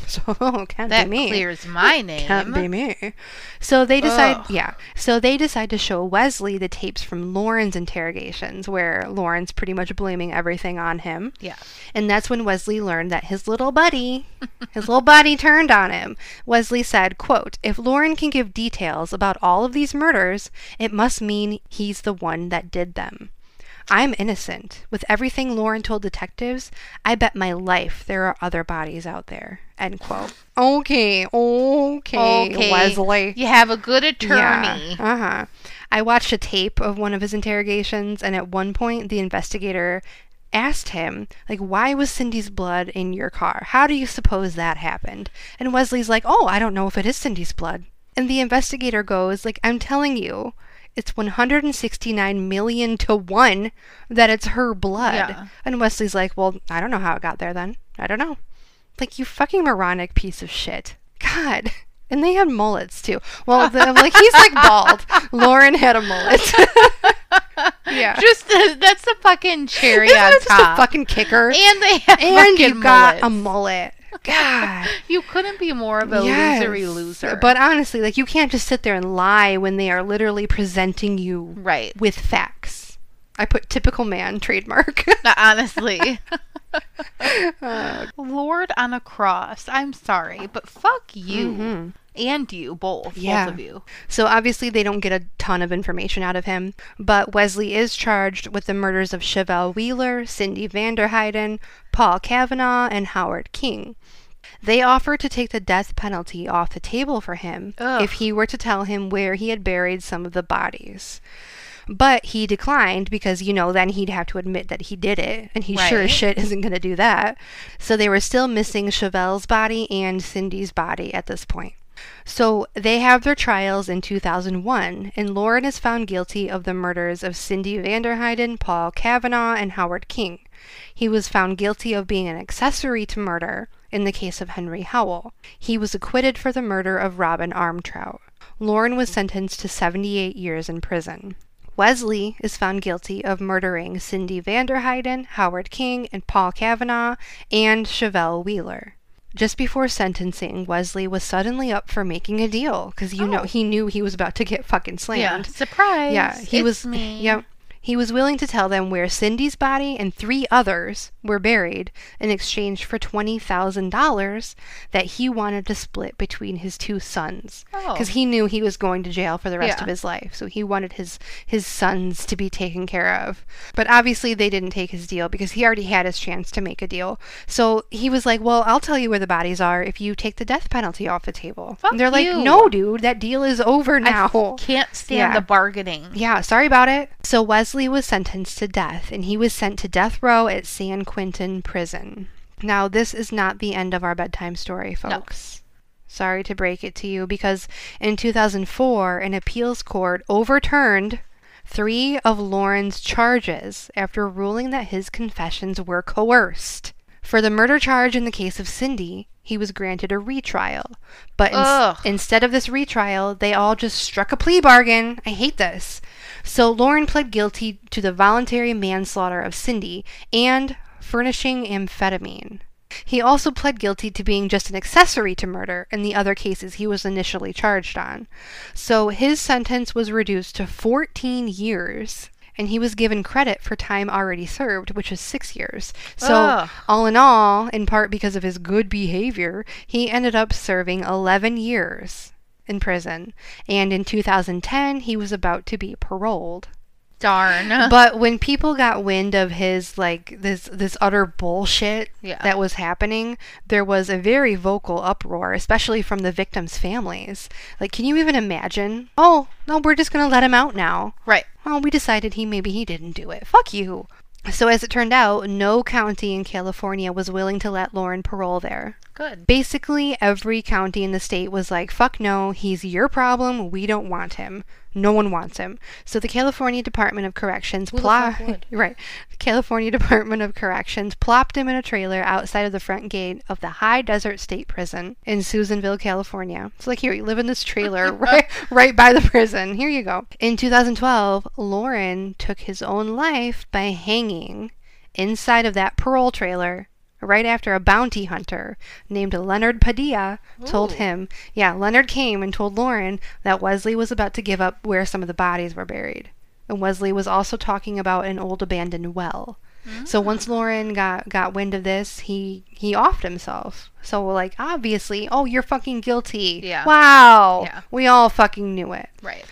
So, oh, can't That be me. clears my name. Can't be me. So they decide, Ugh. yeah. So they decide to show Wesley the tapes from Loren's interrogations, where Loren's pretty much blaming everything on him. Yeah. And that's when Wesley learned that his little buddy, his little buddy turned on him. Wesley said, quote, If Loren can give details about all of these murders, it must mean he's the one that did them. I'm innocent. With everything Loren told detectives, I bet my life there are other bodies out there. End quote. Okay, okay, Okay. Wesley. You have a good attorney. Yeah. Uh huh. I watched a tape of one of his interrogations, and at one point, the investigator asked him, like, why was Cindy's blood in your car? How do you suppose that happened? And Wesley's like, oh, I don't know if it is Cindy's blood. And the investigator goes, like, I'm telling you, it's 169 million to one that it's her blood. Yeah. And Wesley's like, well, I don't know how it got there then. I don't know. Like, you fucking moronic piece of shit. God. And they had mullets too. Well, the, like, he's like bald. Loren had a mullet. yeah. Just the, that's the fucking cherry Isn't on it just a fucking kicker? and they have And you fucking got a mullet. God. You couldn't be more of a Yes. losery loser. But honestly, like, you can't just sit there and lie when they are literally presenting you right. with facts. I put typical man trademark. Honestly. Uh, Lord on a cross. I'm sorry, but fuck you. And you, both. Mm-hmm. Yeah. Both of you. So obviously they don't get a ton of information out of him, but Wesley is charged with the murders of Chevelle Wheeler, Cindy Vanderheiden, Paul Kavanaugh, and Howard King. They offer to take the death penalty off the table for him Ugh. if he were to tell him where he had buried some of the bodies. But he declined because, you know, then he'd have to admit that he did it, and he sure as shit isn't going to do that. So they were still missing Chevelle's body and Cindy's body at this point. So they have their trials in 2001, and Loren is found guilty of the murders of Cindy Vanderheiden, Paul Kavanaugh, and Howard King. He was found guilty of being an accessory to murder in the case of Henry Howell. He was acquitted for the murder of Robin Armtrout. Loren was sentenced to 78 years in prison. Wesley is found guilty of murdering Cindy Vanderheiden, Howard King, and Paul Kavanaugh, and Chevelle Wheeler. Just before sentencing, Wesley was suddenly up for making a deal because you know Oh. he knew he was about to get fucking slammed. Yeah. Surprise. Yeah, he It's was. me. Yep. He was willing to tell them where Cindy's body and three others were buried in exchange for $20,000 that he wanted to split between his two sons. Oh. Because he knew he was going to jail for the rest Yeah. of his life. So he wanted his, his sons to be taken care of. But obviously, they didn't take his deal because he already had his chance to make a deal. So he was like, Well, I'll tell you where the bodies are if you take the death penalty off the table. Fuck and they're like. No, dude, that deal is over I now. can't stand Yeah. the bargaining. Yeah, sorry about it. So Wesley was sentenced to death, and he was sent to death row at San Quentin Prison. Now, this is not the end of our bedtime story, folks. Sorry to break it to you, because in 2004, an appeals court overturned three of Loren's charges after ruling that his confessions were coerced. For the murder charge in the case of Cindy, he was granted a retrial. But Ugh. instead of this retrial, they all just struck a plea bargain. I hate this. So Loren pled guilty to the voluntary manslaughter of Cindy and furnishing amphetamine. He also pled guilty to being just an accessory to murder in the other cases he was initially charged on. So his sentence was reduced to 14 years, and he was given credit for time already served, which is six years. So, Ugh. all in all, in part because of his good behavior, he ended up serving 11 years in prison. And in 2010, he was about to be paroled. Darn. But when people got wind of his like this this utter bullshit Yeah. that was happening, there was a very vocal uproar, especially from the victims' families. Like, can you even imagine? Oh, no, we're just gonna let him out now. right. Oh, we decided he maybe he didn't do it. Fuck you. So as it turned out, no county in California was willing to let Loren parole there. Good. Basically, every county in the state was like, fuck no, he's your problem. We don't want him. No one wants him. So the California Department of Corrections Who the plo- fuck would? right. California Department of Corrections plopped him in a trailer outside of the front gate of the High Desert State Prison in Susanville, California. It's like here, you live in this trailer right right by the prison. Here you go. In 2012, Loren took his own life by hanging inside of that parole trailer right after a bounty hunter named Leonard Padilla told Ooh. him, yeah, Leonard came and told Loren that Wesley was about to give up where some of the bodies were buried. And Wesley was also talking about an old abandoned well. So ah. once Loren got got wind of this, he he offed himself. So like obviously, oh, you're fucking guilty. Yeah. Wow. Yeah. We all fucking knew it. Right.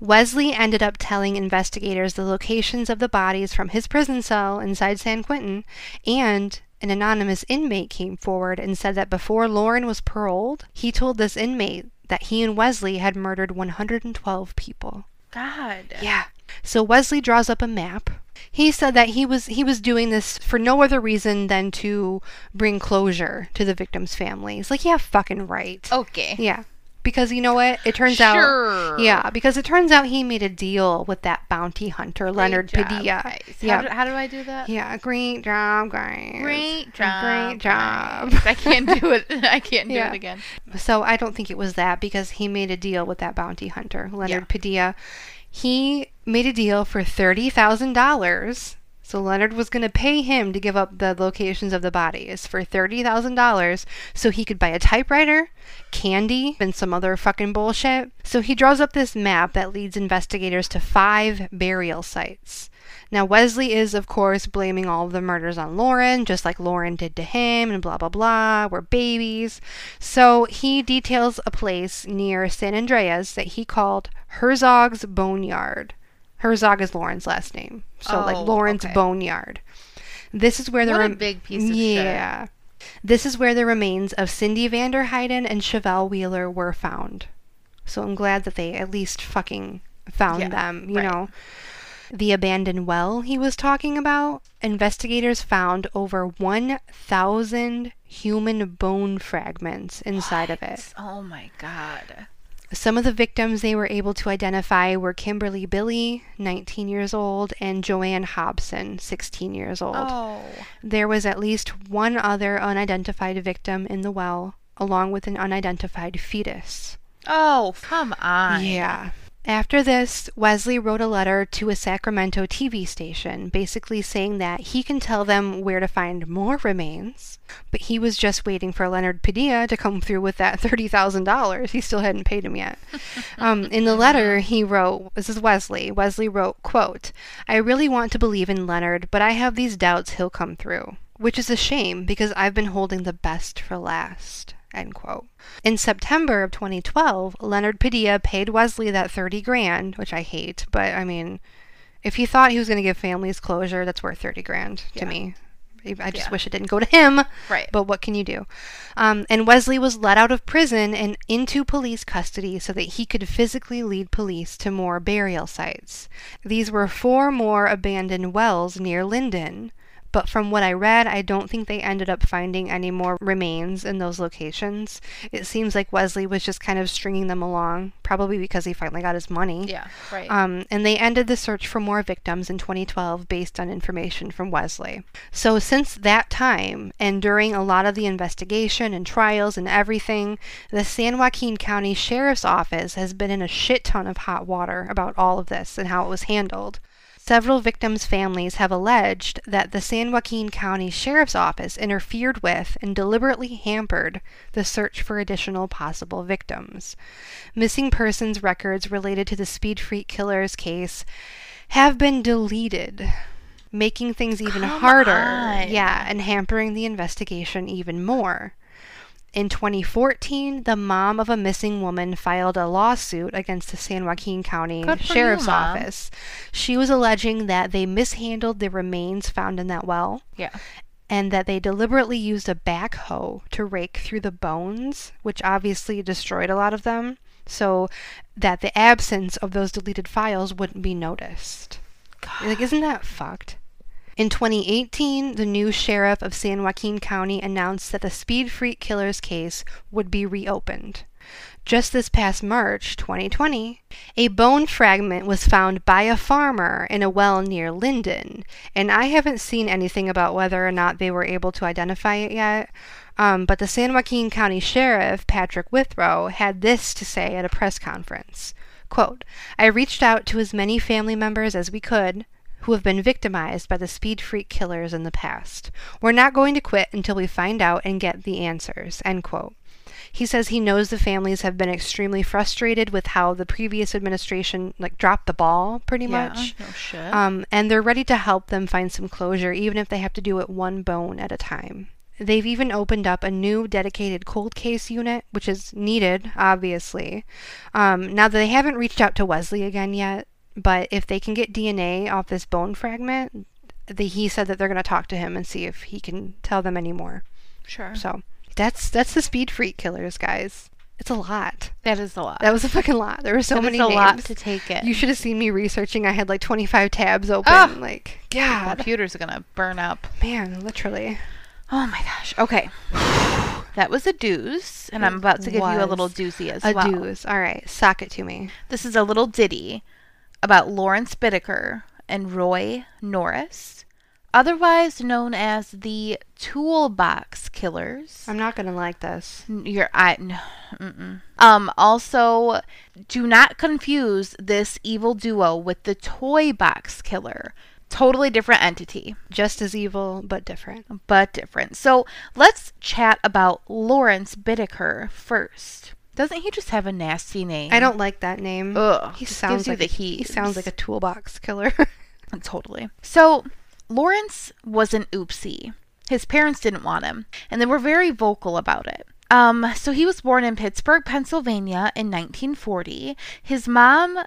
Wesley ended up telling investigators the locations of the bodies from his prison cell inside San Quentin, and an anonymous inmate came forward and said that before Loren was paroled, he told this inmate that he and Wesley had murdered 112 people. God. Yeah. So Wesley draws up a map. He said that he was he was doing this for no other reason than to bring closure to the victims' families. Like, yeah, fucking right. Okay. Yeah. Because you know what? It turns out Sure. Yeah, because it turns out he made a deal with that bounty hunter, Leonard Great job, Padilla. guys. Yeah. How, do, how do I do that? yeah, great job, guys. Great job. Great job. guys. I can't do it. I can't do Yeah. it again. So I don't think it was that because he made a deal with that bounty hunter, Leonard Yeah. Padilla. He made a deal for thirty thousand dollars. So Leonard was going to pay him to give up the locations of the bodies for thirty thousand dollars, so he could buy a typewriter, candy, and some other fucking bullshit. So he draws up this map that leads investigators to five burial sites. Now, Wesley is, of course, blaming all the murders on Loren, just like Loren did to him, and blah, blah, blah. We're babies. So he details a place near San Andreas that he called Herzog's Boneyard. Herzog is Loren's last name. So, like, Oh, Loren's okay. Boneyard. This is where the What a big piece of shit. yeah. This is where the remains of Cindy Vanderheiden and Chevelle Wheeler were found. So I'm glad that they at least fucking found Yeah, them, you right. know. The abandoned well he was talking about, investigators found over 1,000 human bone fragments inside of it. Oh my god. Some of the victims they were able to identify were Kimberly Billy, 19 years old, and Joanne Hobson, 16 years old. Oh. There was at least one other unidentified victim in the well, along with an unidentified fetus. Oh, come on. Yeah. After this, Wesley wrote a letter to a Sacramento TV station, basically saying that he can tell them where to find more remains, but he was just waiting for Leonard Padilla to come through with that $30,000. He still hadn't paid him yet. um, in the letter, he wrote, this is Wesley. Wesley wrote, quote, I really want to believe in Leonard, but I have these doubts he'll come through, which is a shame because I've been holding the best for last. End quote. In September of 2012, Leonard Padilla paid Wesley that 30 grand, which I hate, but I mean, if he thought he was going to give families closure, that's worth 30 grand to Yeah. me. I just Yeah. wish it didn't go to him. Right. But what can you do? Um, and Wesley was let out of prison and into police custody so that he could physically lead police to more burial sites. These were four more abandoned wells near Linden. But from what I read, I don't think they ended up finding any more remains in those locations. It seems like Wesley was just kind of stringing them along, probably because he finally got his money. Yeah, right. Um, and they ended the search for more victims in 2012 based on information from Wesley. So, since that time, and during a lot of the investigation and trials and everything, the San Joaquin County Sheriff's Office has been in a shit ton of hot water about all of this and how it was handled. Several victims' families have alleged that the San Joaquin County Sheriff's Office interfered with and deliberately hampered the search for additional possible victims. Missing persons records related to the Speed Freak Killers case have been deleted, making things even Come harder. on. Yeah, and hampering the investigation even more. In 2014, the mom of a missing woman filed a lawsuit against the San Joaquin County for you, Sheriff's Office. She was alleging that they mishandled the remains found in that well yeah. and that they deliberately used a backhoe to rake through the bones, which obviously destroyed a lot of them, so that the absence of those deleted files wouldn't be noticed. Like, isn't that fucked? In 2018, the new sheriff of San Joaquin County announced that the Speed Freak Killers case would be reopened. Just this past March 2020, a bone fragment was found by a farmer in a well near Linden, and I haven't seen anything about whether or not they were able to identify it yet. Um, but the San Joaquin County Sheriff, Patrick Withrow, had this to say at a press conference. Quote, I reached out to as many family members as we could who have been victimized by the speed freak killers in the past. We're not going to quit until we find out and get the answers. End quote. He says he knows the families have been extremely frustrated with how the previous administration like dropped the ball pretty Yeah, much. No shit. Um, and they're ready to help them find some closure, even if they have to do it one bone at a time. They've even opened up a new dedicated cold case unit, which is needed, obviously. Um, now, that they haven't reached out to Wesley again yet, but if they can get DNA off this bone fragment, the, he said that they're going to talk to him and see if he can tell them any more. sure. So that's that's the speed freak killers, guys. It's a lot. that is a lot. That was a fucking lot. There were so That many is a names. lot to take it. You should have seen me researching. I had like 25 tabs open. Ah! Like, My God. computer's gonna burn up. Man, literally. Oh my gosh. Okay. That was a deuce, and I'm about to give you a little doozy as A well. deuce. All right. Sock it to me. This is a little ditty about Lawrence Bittaker and Roy Norris, otherwise known as the Toolbox Killers. I'm not going to like this. Your I no, mm-mm. um also do not confuse this evil duo with the Toy Box Killer. Totally different entity, Just as evil, but different. but different. So let's chat about Lawrence Bittaker first. Doesn't he just have a nasty name? I don't like that name. Ugh, he sounds gives you like the a, he sounds like a toolbox killer. Totally. So, Lawrence was an oopsie. His parents didn't want him, and they were very vocal about it. Um, so he was born in Pittsburgh, Pennsylvania in 1940. His mom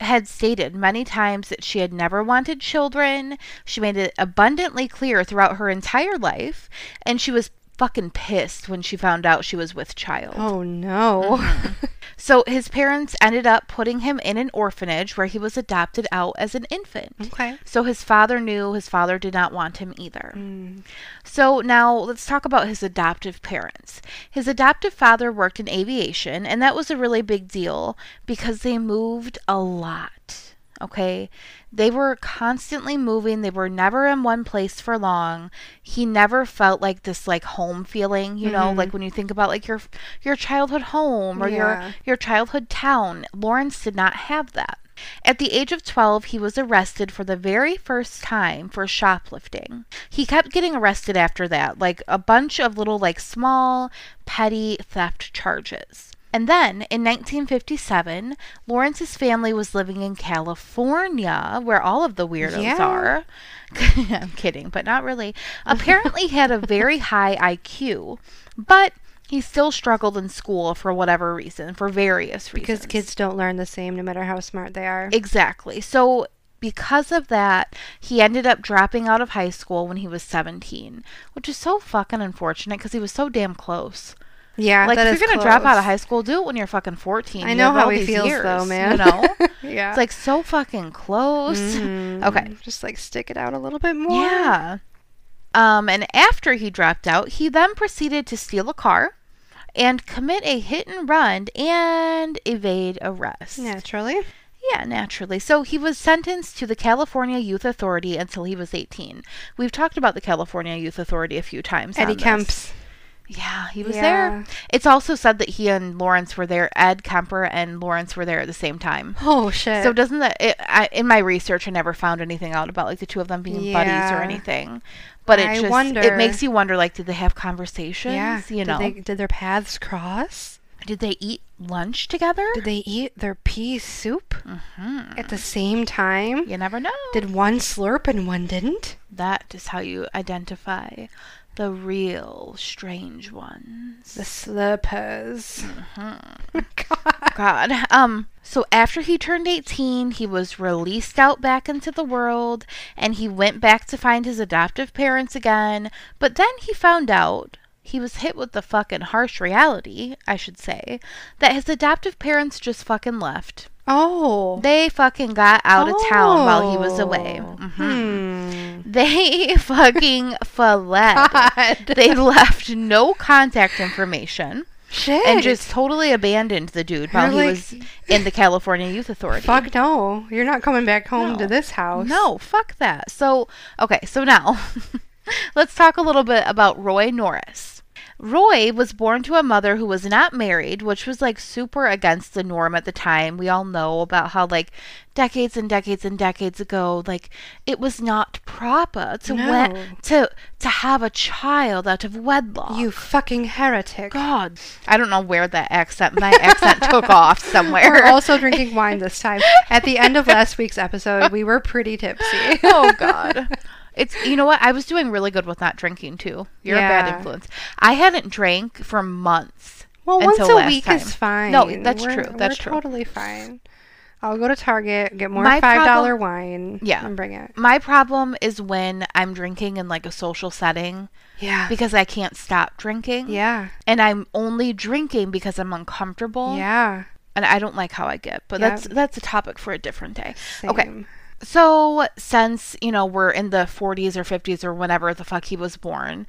had stated many times that she had never wanted children. She made it abundantly clear throughout her entire life, and she was fucking pissed when she found out she was with child. oh no. So his parents ended up putting him in an orphanage where he was adopted out as an infant. okay. So his father knew his father did not want him either. Mm. So now let's talk about his adoptive parents. His adoptive father worked in aviation, and that was a really big deal because they moved a lot. Okay. They were constantly moving. They were never in one place for long. He never felt like this like home feeling, you know, Mhm. like when you think about like your your childhood home or your your childhood town. Lawrence did not have that. At the age of 12, he was arrested for the very first time for shoplifting. He kept getting arrested after that, like a bunch of little, like, small, petty theft charges. And then in 1957, Lawrence's family was living in California, where all of the weirdos Yeah. are. I'm kidding, but not really. Apparently, he had a very high IQ, but he still struggled in school for whatever reason, for various reasons. Because kids don't learn the same no matter how smart they are. Exactly. So because of that, he ended up dropping out of high school when he was 17, which is so fucking unfortunate because he was so damn close. Yeah, Like if you're gonna drop out of high school, do it when you're fucking 14. I You know how he feels years, though, man. You know, yeah. it's like so fucking close. Mhm. Okay. Just like stick it out a little bit more. Yeah. Um, and after he dropped out, he then proceeded to steal a car and commit a hit and run and evade arrest. Naturally. Yeah, naturally. So he was sentenced to the California Youth Authority until he was 18. We've talked about the California Youth Authority a few times. Eddie. Kemp's. Yeah, he was Yeah. there. It's also said that he and Lawrence were there. Ed Kemper and Lawrence were there at the same time. Oh shit. So doesn't that it, I, in my research I never found anything out about like the two of them being buddies or anything. But it I just it makes you wonder like did they have conversations? yeah. You did know. they, did their paths cross? did they eat lunch together? Did they eat their pea soup Mhm. at the same time? You never know. Did one slurp and one didn't? That is how you identify the real strange ones. The slurpers. Mm-hmm. God. God. Um so after he turned 18, he was released out back into the world and he went back to find his adoptive parents again, but then he found out he was hit with the fucking harsh reality, I should say, that his adoptive parents just fucking left. Oh. They fucking got out of town while he was away. Oh. Mhm. Hmm. They fucking fled. God. They left no contact information Shit. and just totally abandoned the dude while You're he like- was in the California Youth Authority. Fuck no. You're not coming back home to this house. No, fuck that. So, okay, so now let's talk a little bit about Roy Norris. Roy was born to a mother who was not married, which was like super against the norm at the time. We all know about how like decades and decades and decades ago, like it was not proper to No. wed- to to have a child out of wedlock. You fucking heretic. God, I don't know where that accent, my accent took off somewhere. We're also drinking wine this time. At the end of last week's episode, we were pretty tipsy. oh God. It's you know what I was doing really good with not drinking too. You're a bad influence. I hadn't drank for months. Well, once a week time. is fine. No, that's We're- true. That's true. totally fine. I'll go to Target, get more My five dollar wine, Yeah. and bring it. My problem is when I'm drinking in like a social setting Yeah, because I can't stop drinking. yeah, And I'm only drinking because I'm uncomfortable. yeah. And I don't like how I get. But that's that's a topic for a different day. Same. Okay. So, since, you know, we're in the 40s or 50s or whenever the fuck he was born,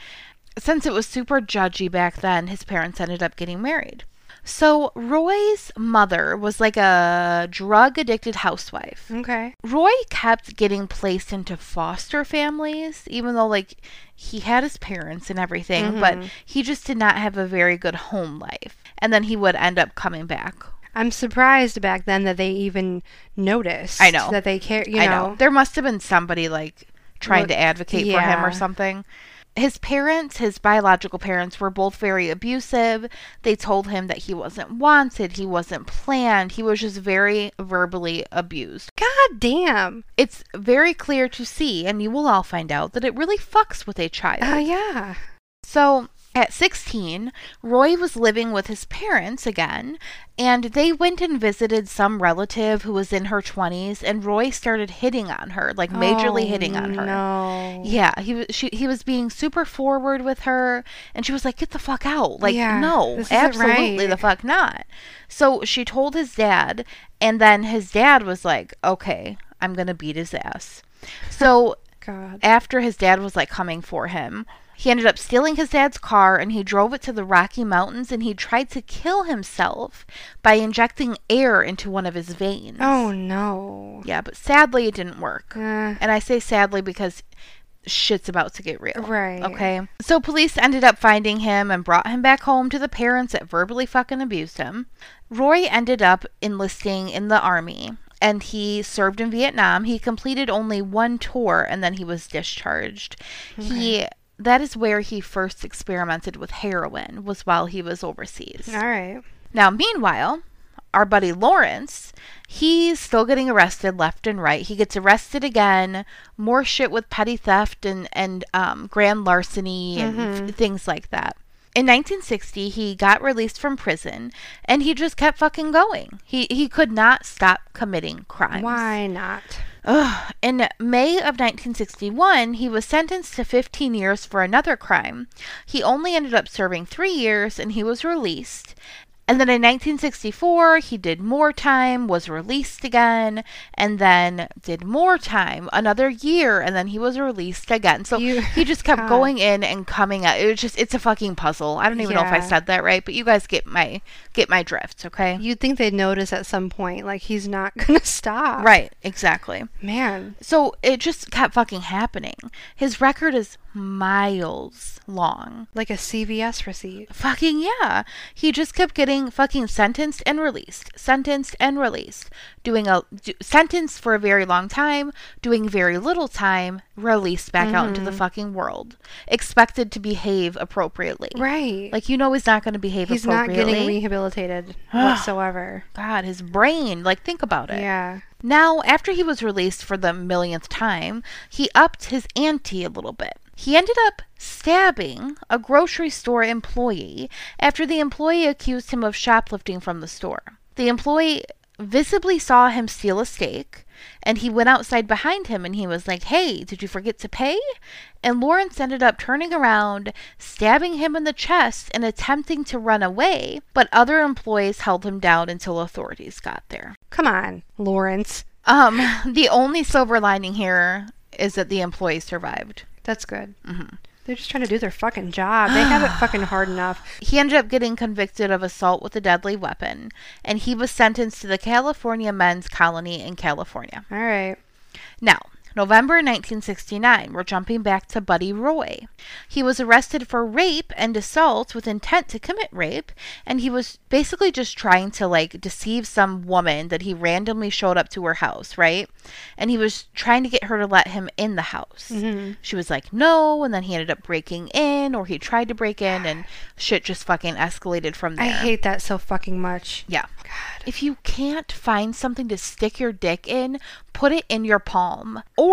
since it was super judgy back then, his parents ended up getting married. So, Roy's mother was like a drug addicted housewife. Okay. Roy kept getting placed into foster families, even though, like, he had his parents and everything, but Mhm. he just did not have a very good home life. And then he would end up coming back. I'm surprised back then that they even noticed. I know. that they care. You I know, know. There must have been somebody like trying to advocate for him or something. His parents, his biological parents, were both very abusive. They told him that he wasn't wanted, he wasn't planned, he was just very verbally abused. God damn. It's very clear to see, and you will all find out, that it really fucks with a child. Oh yeah. So at 16, Roy was living with his parents again, and they went and visited some relative who was in her 20s, and Roy started hitting on her, like majorly Oh, hitting on her. No. Yeah, he was she he was being super forward with her and she was like get the fuck out. Like Yeah, no, absolutely right. the fuck not. So she told his dad and then his dad was like, "Okay, I'm going to beat his ass." So God. after his dad was like coming for him, He ended up stealing his dad's car and he drove it to the Rocky Mountains and he tried to kill himself by injecting air into one of his veins. Oh no. Yeah, but sadly it didn't work. Uh, And I say sadly because shit's about to get real. Right. Okay. So police ended up finding him and brought him back home to the parents that verbally fucking abused him. Roy ended up enlisting in the army and he served in Vietnam. He completed only one tour and then he was discharged. He that is where he first experimented with heroin was while he was overseas. all right. Now, meanwhile, our buddy Lawrence, he's still getting arrested left and right. He gets arrested again, more shit with petty theft and and um, grand larceny and f- things like that. In 1960, he got released from prison, and he just kept fucking going. He he could not stop committing crimes. Why not? Ugh. In May of 1961, he was sentenced to 15 years for another crime. He only ended up serving three years and he was released. And then in 1964, he did more time, was released again, and then did more time, another year, and then he was released again. So You- he just kept God. going in and coming out. It was just, it's a fucking puzzle. I don't even know if I said that right, but you guys get my get my drift, okay? You'd think they'd notice at some point, like he's not gonna stop. Right, exactly. Man. So it just kept fucking happening. His record is miles long. Like a CVS receipt. Fucking yeah. He just kept getting fucking sentenced and released, sentenced and released, doing a do, sentenced for a very long time, doing very little time, released back out into the mm-hmm. fucking world, expected to behave appropriately. Right. Like you know he's not going to behave he's not appropriately. getting rehabilitated whatsoever. God, his brain. Like think about it. Yeah. Now, after he was released for the millionth time, he upped his ante a little bit. He ended up stabbing a grocery store employee after the employee accused him of shoplifting from the store. The employee visibly saw him steal a steak, and he went outside behind him and he was like, Hey, did you forget to pay? And Lawrence ended up turning around, stabbing him in the chest, and attempting to run away, but other employees held him down until authorities got there. Come on, Lawrence. Um, the only silver lining here is that the employee survived. That's good. Mm-hmm. They're just trying to do their fucking job. They have it fucking hard enough. He ended up getting convicted of assault with a deadly weapon, and he was sentenced to the California Men's Colony in California. All right. Now, November 1969, we're jumping back to Buddy Roy. He was arrested for rape and assault with intent to commit rape, and he was basically just trying to like deceive some woman that he randomly showed up to her house, right? And he was trying to get her to let him in the house. Mm-hmm. She was like, no, and then he ended up breaking in, or he tried to break in, and shit just fucking escalated from there. I hate that so fucking much. Yeah. God. If you can't find something to stick your dick in, put it in your palm or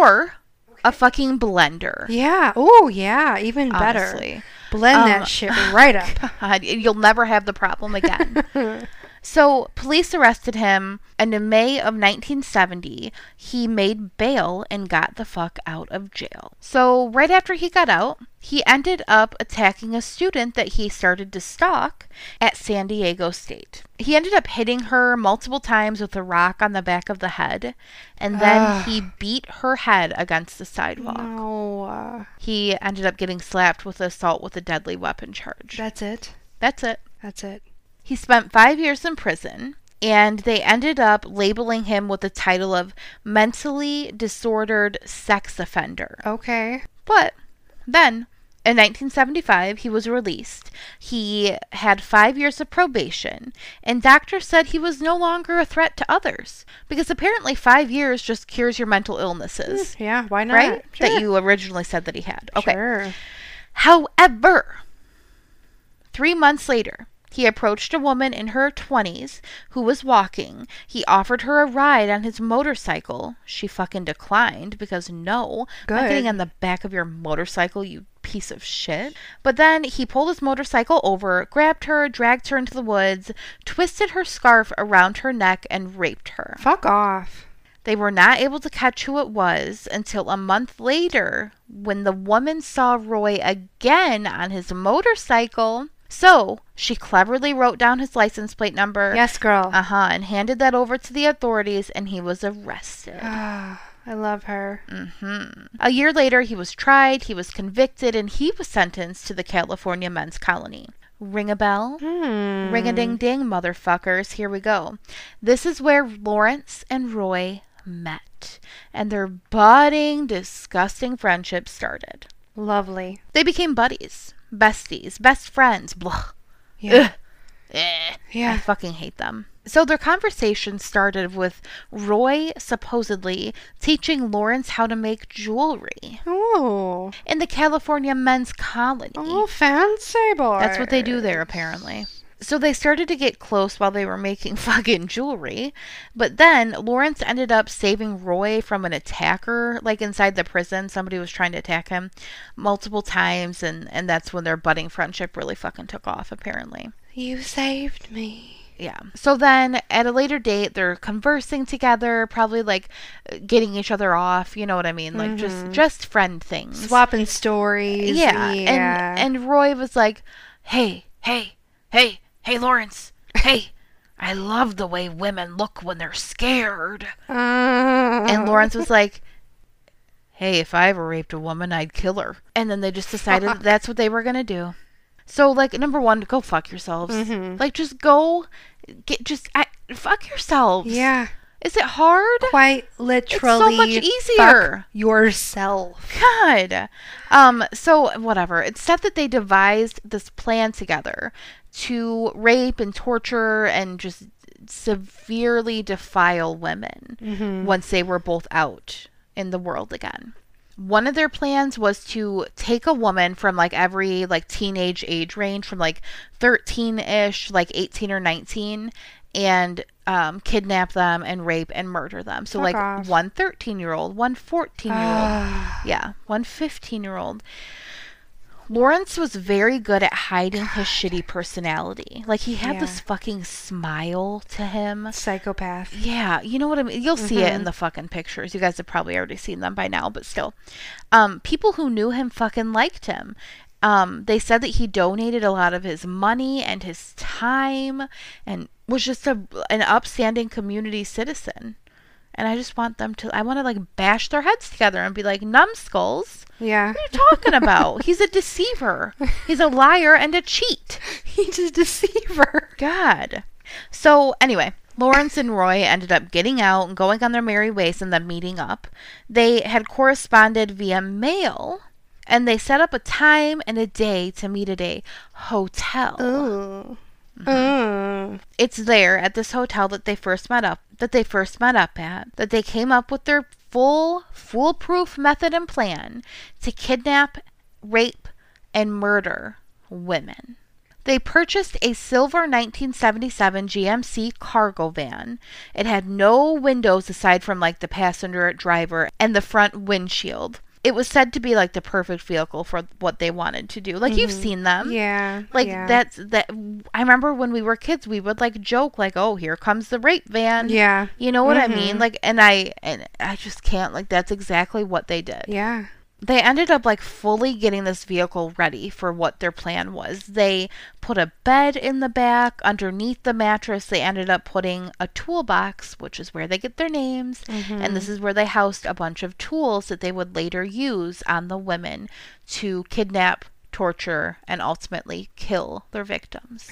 a fucking blender. Yeah. Oh, yeah. Even better. Honestly. Blend Um, that shit right up. God, you'll never have the problem again. so, police arrested him, and in May of 1970, he made bail and got the fuck out of jail. So, right after he got out, he ended up attacking a student that he started to stalk at San Diego State. He ended up hitting her multiple times with a rock on the back of the head, and then Ugh. he beat her head against the sidewalk. No. He ended up getting slapped with assault with a deadly weapon charge. that's it. That's it. That's it. He spent five years in prison, and they ended up labeling him with the title of mentally disordered sex offender. Okay. But then, in 1975, he was released. He had five years of probation, and doctors said he was no longer a threat to others because apparently five years just cures your mental illnesses, hmm, Yeah. Why not? right? Sure. That you originally said that he had. Okay. Sure. However, three months later, he approached a woman in her 20s who was walking. He offered her a ride on his motorcycle. She fucking declined because no, I'm getting on the back of your motorcycle, you piece of shit. But then he pulled his motorcycle over, grabbed her, dragged her into the woods, twisted her scarf around her neck, and raped her. Fuck off. They were not able to catch who it was until a month later when the woman saw Roy again on his motorcycle. So she cleverly wrote down his license plate number. Yes, girl. Uh huh. And handed that over to the authorities, and he was arrested. I love her. Mm-hmm. A year later, he was tried, he was convicted, and he was sentenced to the California Men's Colony. Ring a bell? Hmm. Ring a ding ding, motherfuckers. Here we go. This is where Lawrence and Roy met, and their budding, disgusting friendship started. Lovely. They became buddies, besties, best friends. Blah. Yeah. Eh. I fucking hate them. So their conversation started with Roy supposedly teaching Lawrence how to make jewelry Oh. in the California Men's Colony. Oh, fancy boy. That's what they do there, apparently. So they started to get close while they were making fucking jewelry. But then Lawrence ended up saving Roy from an attacker, like inside the prison. Somebody was trying to attack him multiple times, and, and that's when their budding friendship really fucking took off, apparently. You saved me. Yeah. So then at a later date, they're conversing together, probably like getting each other off. You know what I mean? Like just mm-hmm. just friend things. Swapping stories. Yeah. Yeah. And and Roy was like, "Hey, hey, hey, hey, Lawrence, hey." I love the way women look when they're scared. Uh, And Lawrence was like, Hey, if I ever raped a woman, I'd kill her. And then they just decided that that's what they were going to do. So, like, number one, go fuck yourselves. Mm-hmm. Like, just go, get, just, I, fuck yourselves. yeah. Is it hard? Quite literally. It's so much easier. Fuck yourself. God. Um, so whatever. It's said that they devised this plan together to rape and torture and just severely defile women once they were both out in the world again. One of their plans was to take a woman from like every like teenage age range from like 13ish, like 18 or 19 and um, kidnap them and rape and murder them. So Fuck like off. one 13 year old, one 14 year old. Ah. Yeah, one 15 year old. Lawrence was very good at hiding his shitty personality. Like, he had Yeah. this fucking smile to him. Psychopath. Yeah, you know what I mean? You'll see it in the fucking pictures. You guys have probably already seen them by now, but still. Um, people who knew him fucking liked him. Um, they said that he donated a lot of his money and his time and was just a, an upstanding community citizen. And I just want them to, I want to like bash their heads together and be like, numbskulls. Yeah. What are you talking about? He's a deceiver. He's a liar and a cheat. He's a deceiver. God. So anyway, Lawrence and Roy ended up getting out and going on their merry ways and then meeting up. They had corresponded via mail and they set up a time and a day to meet at a hotel. Ooh. Mm-hmm. Mm. It's there at this hotel that they first met up that they first met up at that they came up with their full foolproof method and plan to kidnap, rape, and murder women. They purchased a silver 1977 GMC cargo van. It had no windows aside from like the passenger driver and the front windshield. It was said to be like the perfect vehicle for what they wanted to do. Like you've seen them. Yeah. Like yeah. that's that I remember when we were kids we would like joke like oh here comes the rape van. Yeah. You know what I Mhm. mean? Like and I and I just can't like that's exactly what they did. Yeah. They ended up like fully getting this vehicle ready for what their plan was. They put a bed in the back underneath the mattress. They ended up putting a toolbox, which is where they get their names, and mm-hmm. this is where they housed a bunch of tools that they would later use on the women to kidnap, torture, and ultimately kill their victims.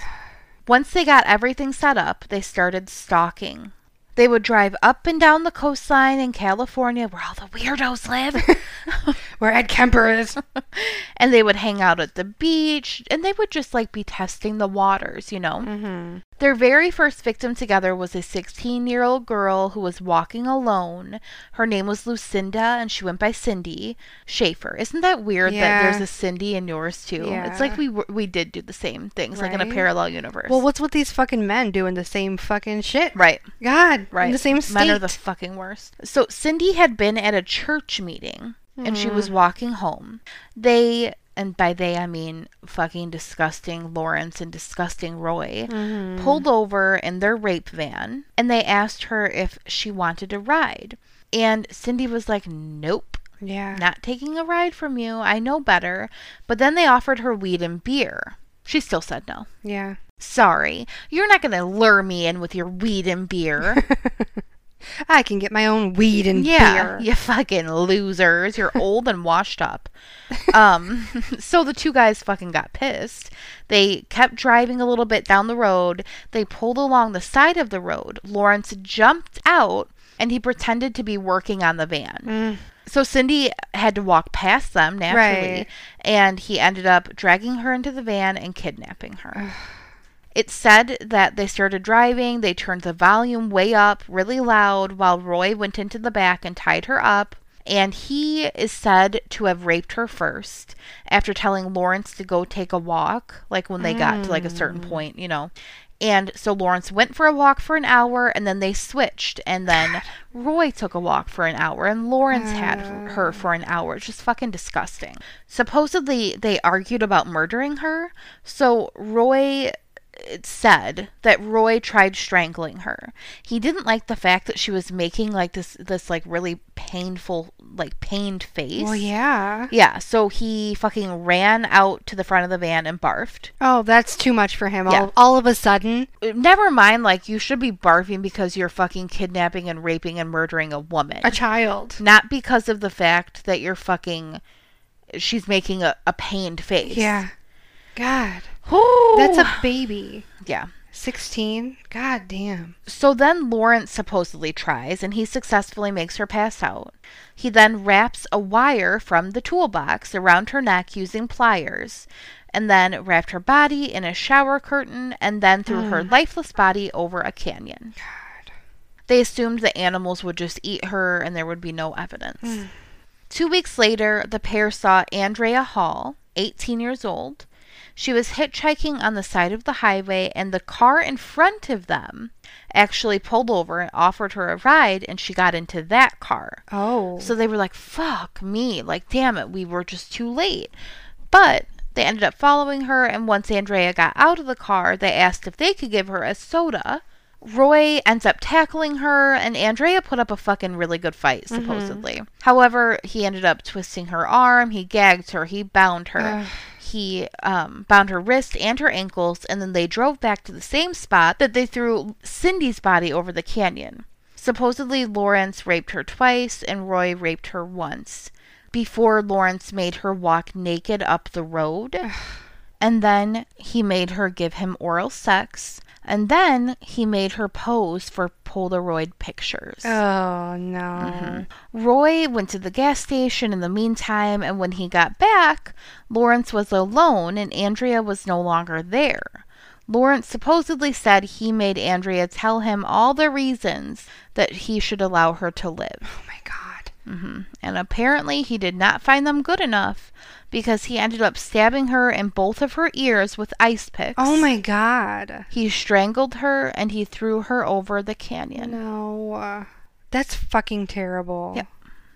Once they got everything set up, they started stalking. They would drive up and down the coastline in California where all the weirdos live. Where Ed Kemper is. and they would hang out at the beach and they would just like be testing the waters, you know. mm-hmm. Their very first victim together was a 16 year old girl who was walking alone. Her name was Lucinda and she went by Cindy Schaefer. Isn't that weird that there's a Cindy in yours too? It's like we we did do the same things, like in a parallel universe. Well, what's with these fucking men doing the same fucking shit? right. God. Right. In the same state. Men are the fucking worst. So Cindy had been at a church meeting and she was hmm. walking home. They and by they I mean fucking disgusting Lawrence and disgusting Roy mm-hmm. pulled over in their rape van and they asked her if she wanted a ride. And Cindy was like, "Nope." yeah. Not taking a ride from you. I know better. But then they offered her weed and beer. She still said no. Yeah. Sorry. You're not going to lure me in with your weed and beer. I can get my own weed and Yeah, beer. you fucking losers. You're old and washed up. Um, so the two guys fucking got pissed. They kept driving a little bit down the road. They pulled along the side of the road. Lawrence jumped out and he pretended to be working on the van. Mm. So Cindy had to walk past them naturally, Right. and he ended up dragging her into the van and kidnapping her. It said that they started driving, they turned the volume way up, really loud, while Roy went into the back and tied her up. And he is said to have raped her first after telling Lawrence to go take a walk, like when they got to like a certain hmm. point, you know. And so Lawrence went for a walk for an hour and then they switched. And then Roy took a walk for an hour and Lawrence had her hmm. for an hour. It's just fucking disgusting. Supposedly they argued about murdering her. So Roy said that Roy tried strangling her. He didn't like the fact that she was making like this this like really painful like pained face. Well, yeah. Yeah, so he fucking ran out to the front of the van and barfed. Oh, that's too much for him. Yeah. All, all of a sudden. Uh, never mind, like you should be barfing because you're fucking kidnapping and raping and murdering a woman. A child. Not because of the fact that you're fucking she's making a, a pained face. Yeah. God. Whew. That's a baby. yeah. 16? God damn. So then Lawrence supposedly tries and he successfully makes her pass out. He then wraps a wire from the toolbox around her neck using pliers and then wrapped her body in a shower curtain and then threw her mm. lifeless body over a canyon. God. They assumed the animals would just eat her and there would be no evidence. Mm. Two weeks later, the pair saw Andrea Hall, 18 years old. She was hitchhiking on the side of the highway, and the car in front of them actually pulled over and offered her a ride, and she got into that car. Oh. So they were like, fuck me. Like, damn it, we were just too late. But they ended up following her, and once Andrea got out of the car, they asked if they could give her a soda. Roy ends up tackling her, and Andrea put up a fucking really good fight, mm-hmm. supposedly. However, he ended up twisting her arm, he gagged her, he bound her. Ugh. He um, bound her wrists and her ankles, and then they drove back to the same spot that they threw Cindy's body over the canyon. Supposedly, Lawrence raped her twice and Roy raped her once before Lawrence made her walk naked up the road. and then he made her give him oral sex. And then he made her pose for Polaroid pictures. Oh, no. Roy went to the gas station in the meantime, and when he got back, Lawrence was alone and Andrea was no longer there. Lawrence supposedly said he made Andrea tell him all the reasons that he should allow her to live. Oh, my God. Mm-hmm. And apparently, he did not find them good enough because he ended up stabbing her in both of her ears with ice picks. Oh, my God. He strangled her and he threw her over the canyon. No. That's fucking terrible. Yep.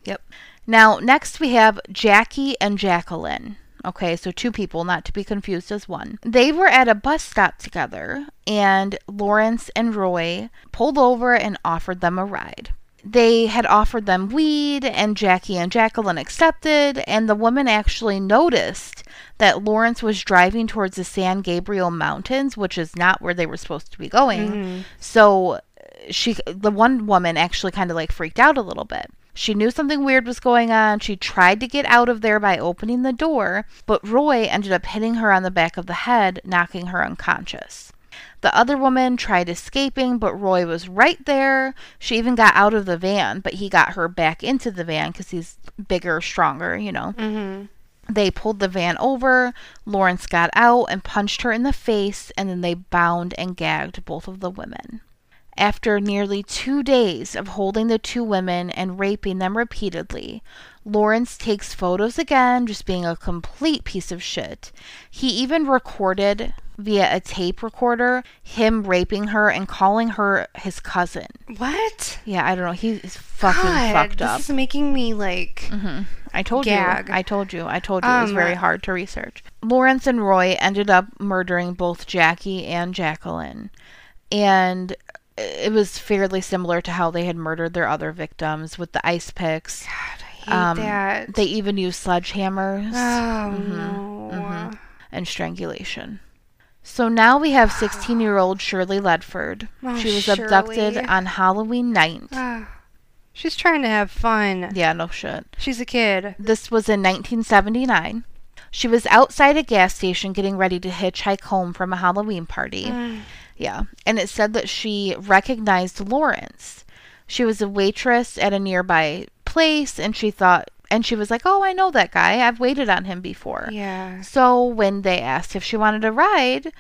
Yep. Now, next we have Jackie and Jacqueline. Okay, so two people, not to be confused as one. They were at a bus stop together, and Lawrence and Roy pulled over and offered them a ride. They had offered them weed, and Jackie and Jacqueline accepted, and the woman actually noticed that Lawrence was driving towards the San Gabriel Mountains, which is not where they were supposed to be going. Mm-hmm. So uh, she the one woman actually kind of like freaked out a little bit. She knew something weird was going on. She tried to get out of there by opening the door, but Roy ended up hitting her on the back of the head, knocking her unconscious. The other woman tried escaping, but Roy was right there. She even got out of the van, but he got her back into the van because he's bigger, stronger, you know. Mm-hmm. They pulled the van over. Lawrence got out and punched her in the face, and then they bound and gagged both of the women. After nearly two days of holding the two women and raping them repeatedly, Lawrence takes photos again, just being a complete piece of shit. He even recorded via a tape recorder him raping her and calling her his cousin. What? Yeah, I don't know. He's fucking God, fucked this is making me like. I told Gag. you. I told you. I told you it was Um, very hard to research. Lawrence and Roy ended up murdering both Jackie and Jacqueline. And it was fairly similar to how they had murdered their other victims with the ice picks. God, I hate Um, that. They even used sledgehammers oh Mm-hmm. no. and strangulation. So now we have 16 year old Shirley Ledford. Oh, she was abducted on Halloween night. Ah, She's trying to have fun. Yeah, no shit. She's a kid. This was in 1979. She was outside a gas station getting ready to hitchhike home from a Halloween party. Yeah. And it said that she recognized Lawrence. She was a waitress at a nearby place and she thought, and she was like, oh, I know that guy. I've waited on him before. Yeah. So when they asked if she wanted a ride,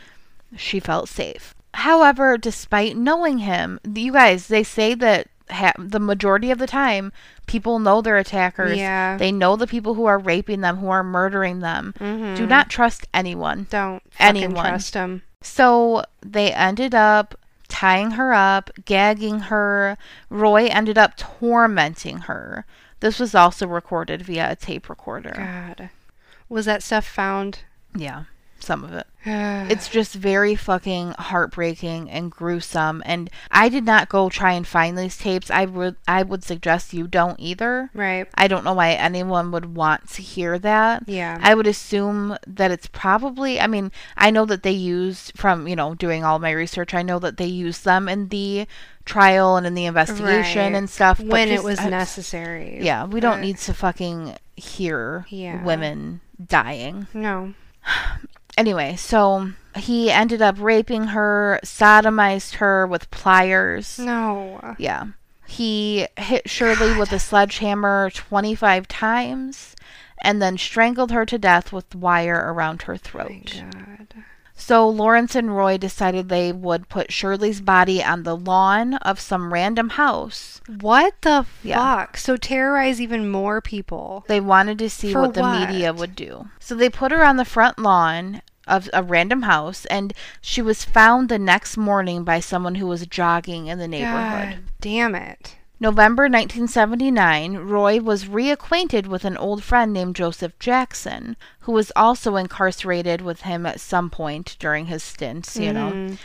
she felt safe. However, despite knowing him, you guys, they say that ha- the majority of the time, people know their attackers. Yeah. They know the people who are raping them, who are murdering them. Mhm. Do not trust anyone. Don't Anyone. trust him. So they ended up tying her up, gagging her. Roy ended up tormenting her. This was also recorded via a tape recorder. God. Was that stuff found? Yeah, some of it. it's just very fucking heartbreaking and gruesome. And I did not go try and find these tapes. I would I would suggest you don't either. right. I don't know why anyone would want to hear that. Yeah. I would assume that it's probably I mean, I know that they used from, you know, doing all my research, I know that they used them in the trial and in the investigation Right. and stuff. but when it was uh, I- necessary. Yeah, we don't need to fucking hear Yeah. women dying. No. Anyway, so he ended up raping her, sodomized her with pliers. No. Yeah. He hit Shirley with a sledgehammer 25 times and then strangled her to death with wire around her My throat. God. So Lawrence and Roy decided they would put Shirley's body on the lawn of some random house. What the Yeah. fuck? So terrorize even more people. They wanted to see For what the what? media would do. So they put her on the front lawn of a random house and she was found the next morning by someone who was jogging in the neighborhood. God damn it. November 1979, Roy was reacquainted with an old friend named Joseph Jackson, who was also incarcerated with him at some point during his stints, you know. Mhm.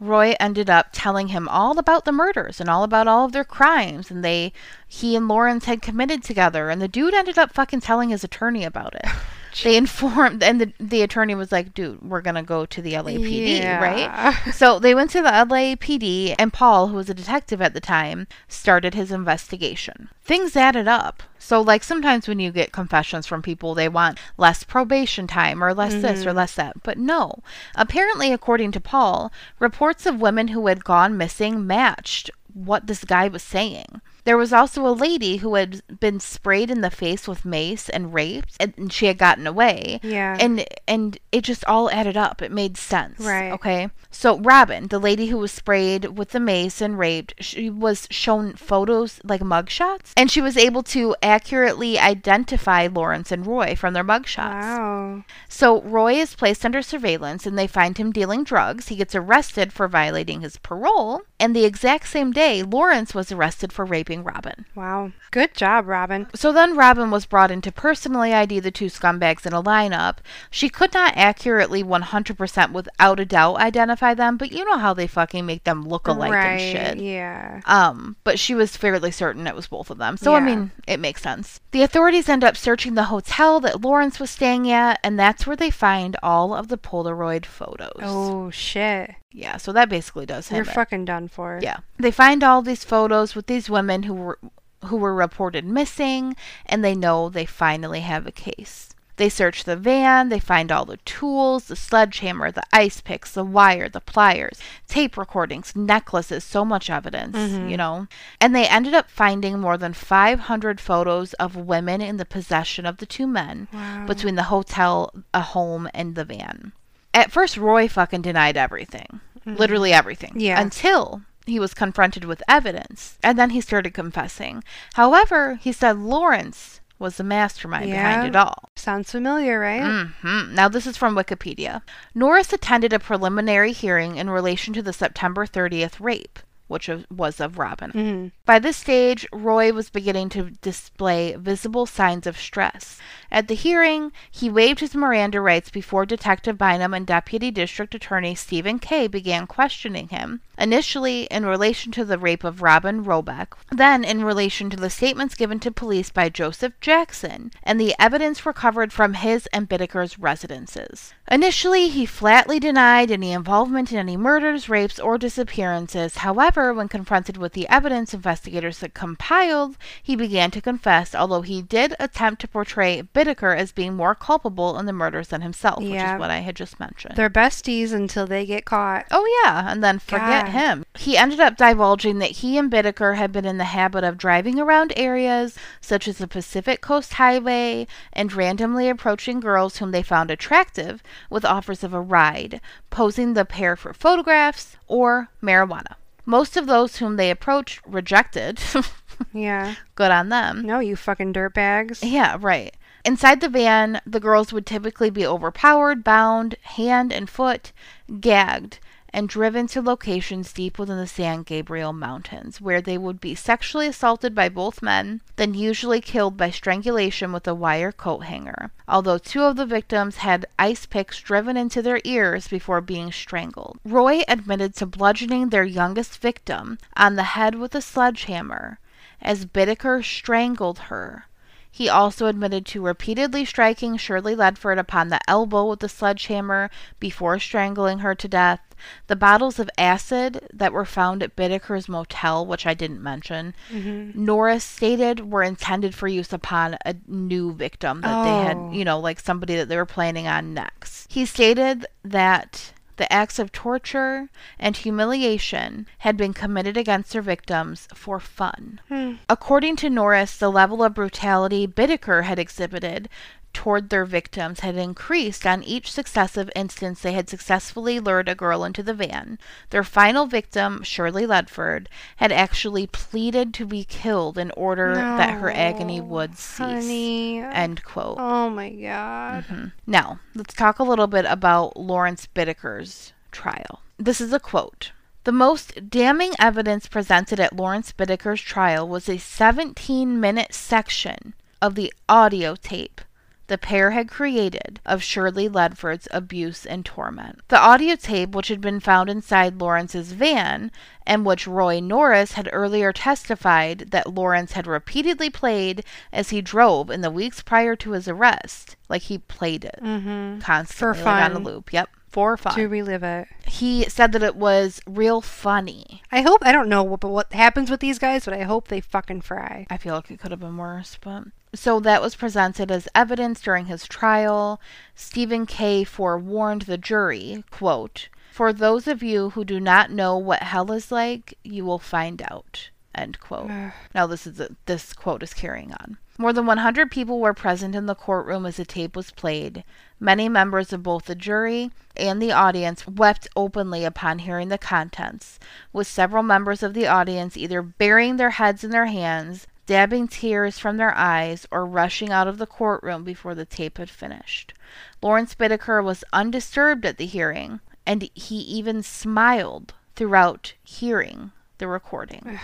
Roy ended up telling him all about the murders and all about all of their crimes and they he and Lawrence had committed together and the dude ended up fucking telling his attorney about it. they informed and the the attorney was like, "Dude, we're going to go to the LAPD, right?" So they went to the LAPD, and Paul, who was a detective at the time, started his investigation. Things added up. So, like, sometimes when you get confessions from people, they want less probation time or less this or mm-hmm. less that. But no. Apparently, according to Paul, reports of women who had gone missing matched what this guy was saying. There was also a lady who had been sprayed in the face with mace and raped, and she had gotten away. Yeah. And and it just all added up. It made sense. Right. Okay. So Robin, the lady who was sprayed with the mace and raped, she was shown photos like mugshots, and she was able to accurately identify Lawrence and Roy from their mugshots. Wow. So Roy is placed under surveillance and they find him dealing drugs. He gets arrested for violating his parole. And the exact same day, Lawrence was arrested for raping Robin. Wow. Good job, Robin. So then Robin was brought in to personally ID the two scumbags in a lineup. She could not accurately 100% without a doubt identify them, but you know how they fucking make them look alike right. and shit. Yeah. Um, but she was fairly certain it was both of them. So, I mean, it makes sense. The authorities end up searching the hotel that Lawrence was staying at, and that's where they find all of the Polaroid photos. Oh shit. Yeah, so that basically does him. You're in. fucking done for. Yeah. They find all these photos with these women who were who were reported missing and they know they finally have a case. They search the van, they find all the tools, the sledgehammer, the ice picks, the wire, the pliers, tape recordings, necklaces, so much evidence, mm-hmm. you know. And they ended up finding more than 500 photos of women in the possession of the two men Wow. between the hotel, a home, and the van. At first, Roy fucking denied everything. Literally everything. Yeah. Until he was confronted with evidence. And then he started confessing. However, he said Lawrence was the mastermind Yeah. behind it all. Sounds familiar, right? Mm-hmm. Now, this is from Wikipedia. Norris attended a preliminary hearing in relation to the September 30th rape, which was- of Robin. hmm By this stage, Roy was beginning to display visible signs of stress. At the hearing, he waived his Miranda rights before Detective Bynum and Deputy District Attorney Stephen Kay began questioning him. Initially, in relation to the rape of Robin Roebuck, then in relation to the statements given to police by Joseph Jackson and the evidence recovered from his and Bittaker's residences. Initially, he flatly denied any involvement in any murders, rapes, or disappearances. However, However, when confronted with the evidence investigators had compiled, he began to confess, although he did attempt to portray Bittaker as being more culpable in the murders than himself, which is what I had just mentioned. They're besties until they get caught. Oh yeah, and then forget God. him. He ended up divulging that he and Bittaker had been in the habit of driving around areas such as the Pacific Coast Highway and randomly approaching girls whom they found attractive with offers of a ride, posing the pair for photographs or marijuana. Most of those whom they approached rejected. Yeah. Good on them. No, you fucking dirtbags. Yeah, right. Inside the van, the girls would typically be overpowered, bound, hand and foot, gagged, and driven to locations deep within the San Gabriel Mountains, where they would be sexually assaulted by both men, then usually killed by strangulation with a wire coat hanger. Although two of the victims had ice picks driven into their ears before being strangled. Roy admitted to bludgeoning their youngest victim on the head with a sledgehammer as Bittaker strangled her. He also admitted to repeatedly striking Shirley Ledford upon the elbow with the sledgehammer before strangling her to death. The bottles of acid that were found at Bittaker's motel, which I didn't mention, mm-hmm. Norris stated were intended for use upon a new victim that they Oh. had, you know, like somebody that they were planning on next. He stated that the acts of torture and humiliation had been committed against their victims for fun. Hmm. According to Norris, the level of brutality Bittaker had exhibited toward their victims had increased on each successive instance they had successfully lured a girl into the van. Their final victim, Shirley Ledford, had actually pleaded to be killed in order that her agony would cease. Honey. End quote. Oh my god. Mm-hmm. Now, let's talk a little bit about Lawrence Bittaker's trial. This is a quote. The most damning evidence presented at Lawrence Bittaker's trial was a 17 minute section of the audio tape the pair had created of Shirley Ledford's abuse and torment. The audio tape, which had been found inside Lawrence's van, and which Roy Norris had earlier testified that Lawrence had repeatedly played as he drove in the weeks prior to his arrest, like he played it Mm-hmm. constantly, For like on a loop. Yep, for fun. To relive it. he said that it was real funny. I hope I don't know what, what happens with these guys, but I hope they fucking fry. I feel like it could have been worse, but so that was presented as evidence during his trial. Stephen Kay forewarned the jury, quote, "For those of you who do not know what hell is like, you will find out." End quote. Now this is a, this quote is carrying on. More than 100 people were present in the courtroom as the tape was played. Many members of both the jury and the audience wept openly upon hearing the contents, with several members of the audience either burying their heads in their hands, dabbing tears from their eyes, or rushing out of the courtroom before the tape had finished. Lawrence Bittaker was undisturbed at the hearing, and he even smiled throughout hearing the recording.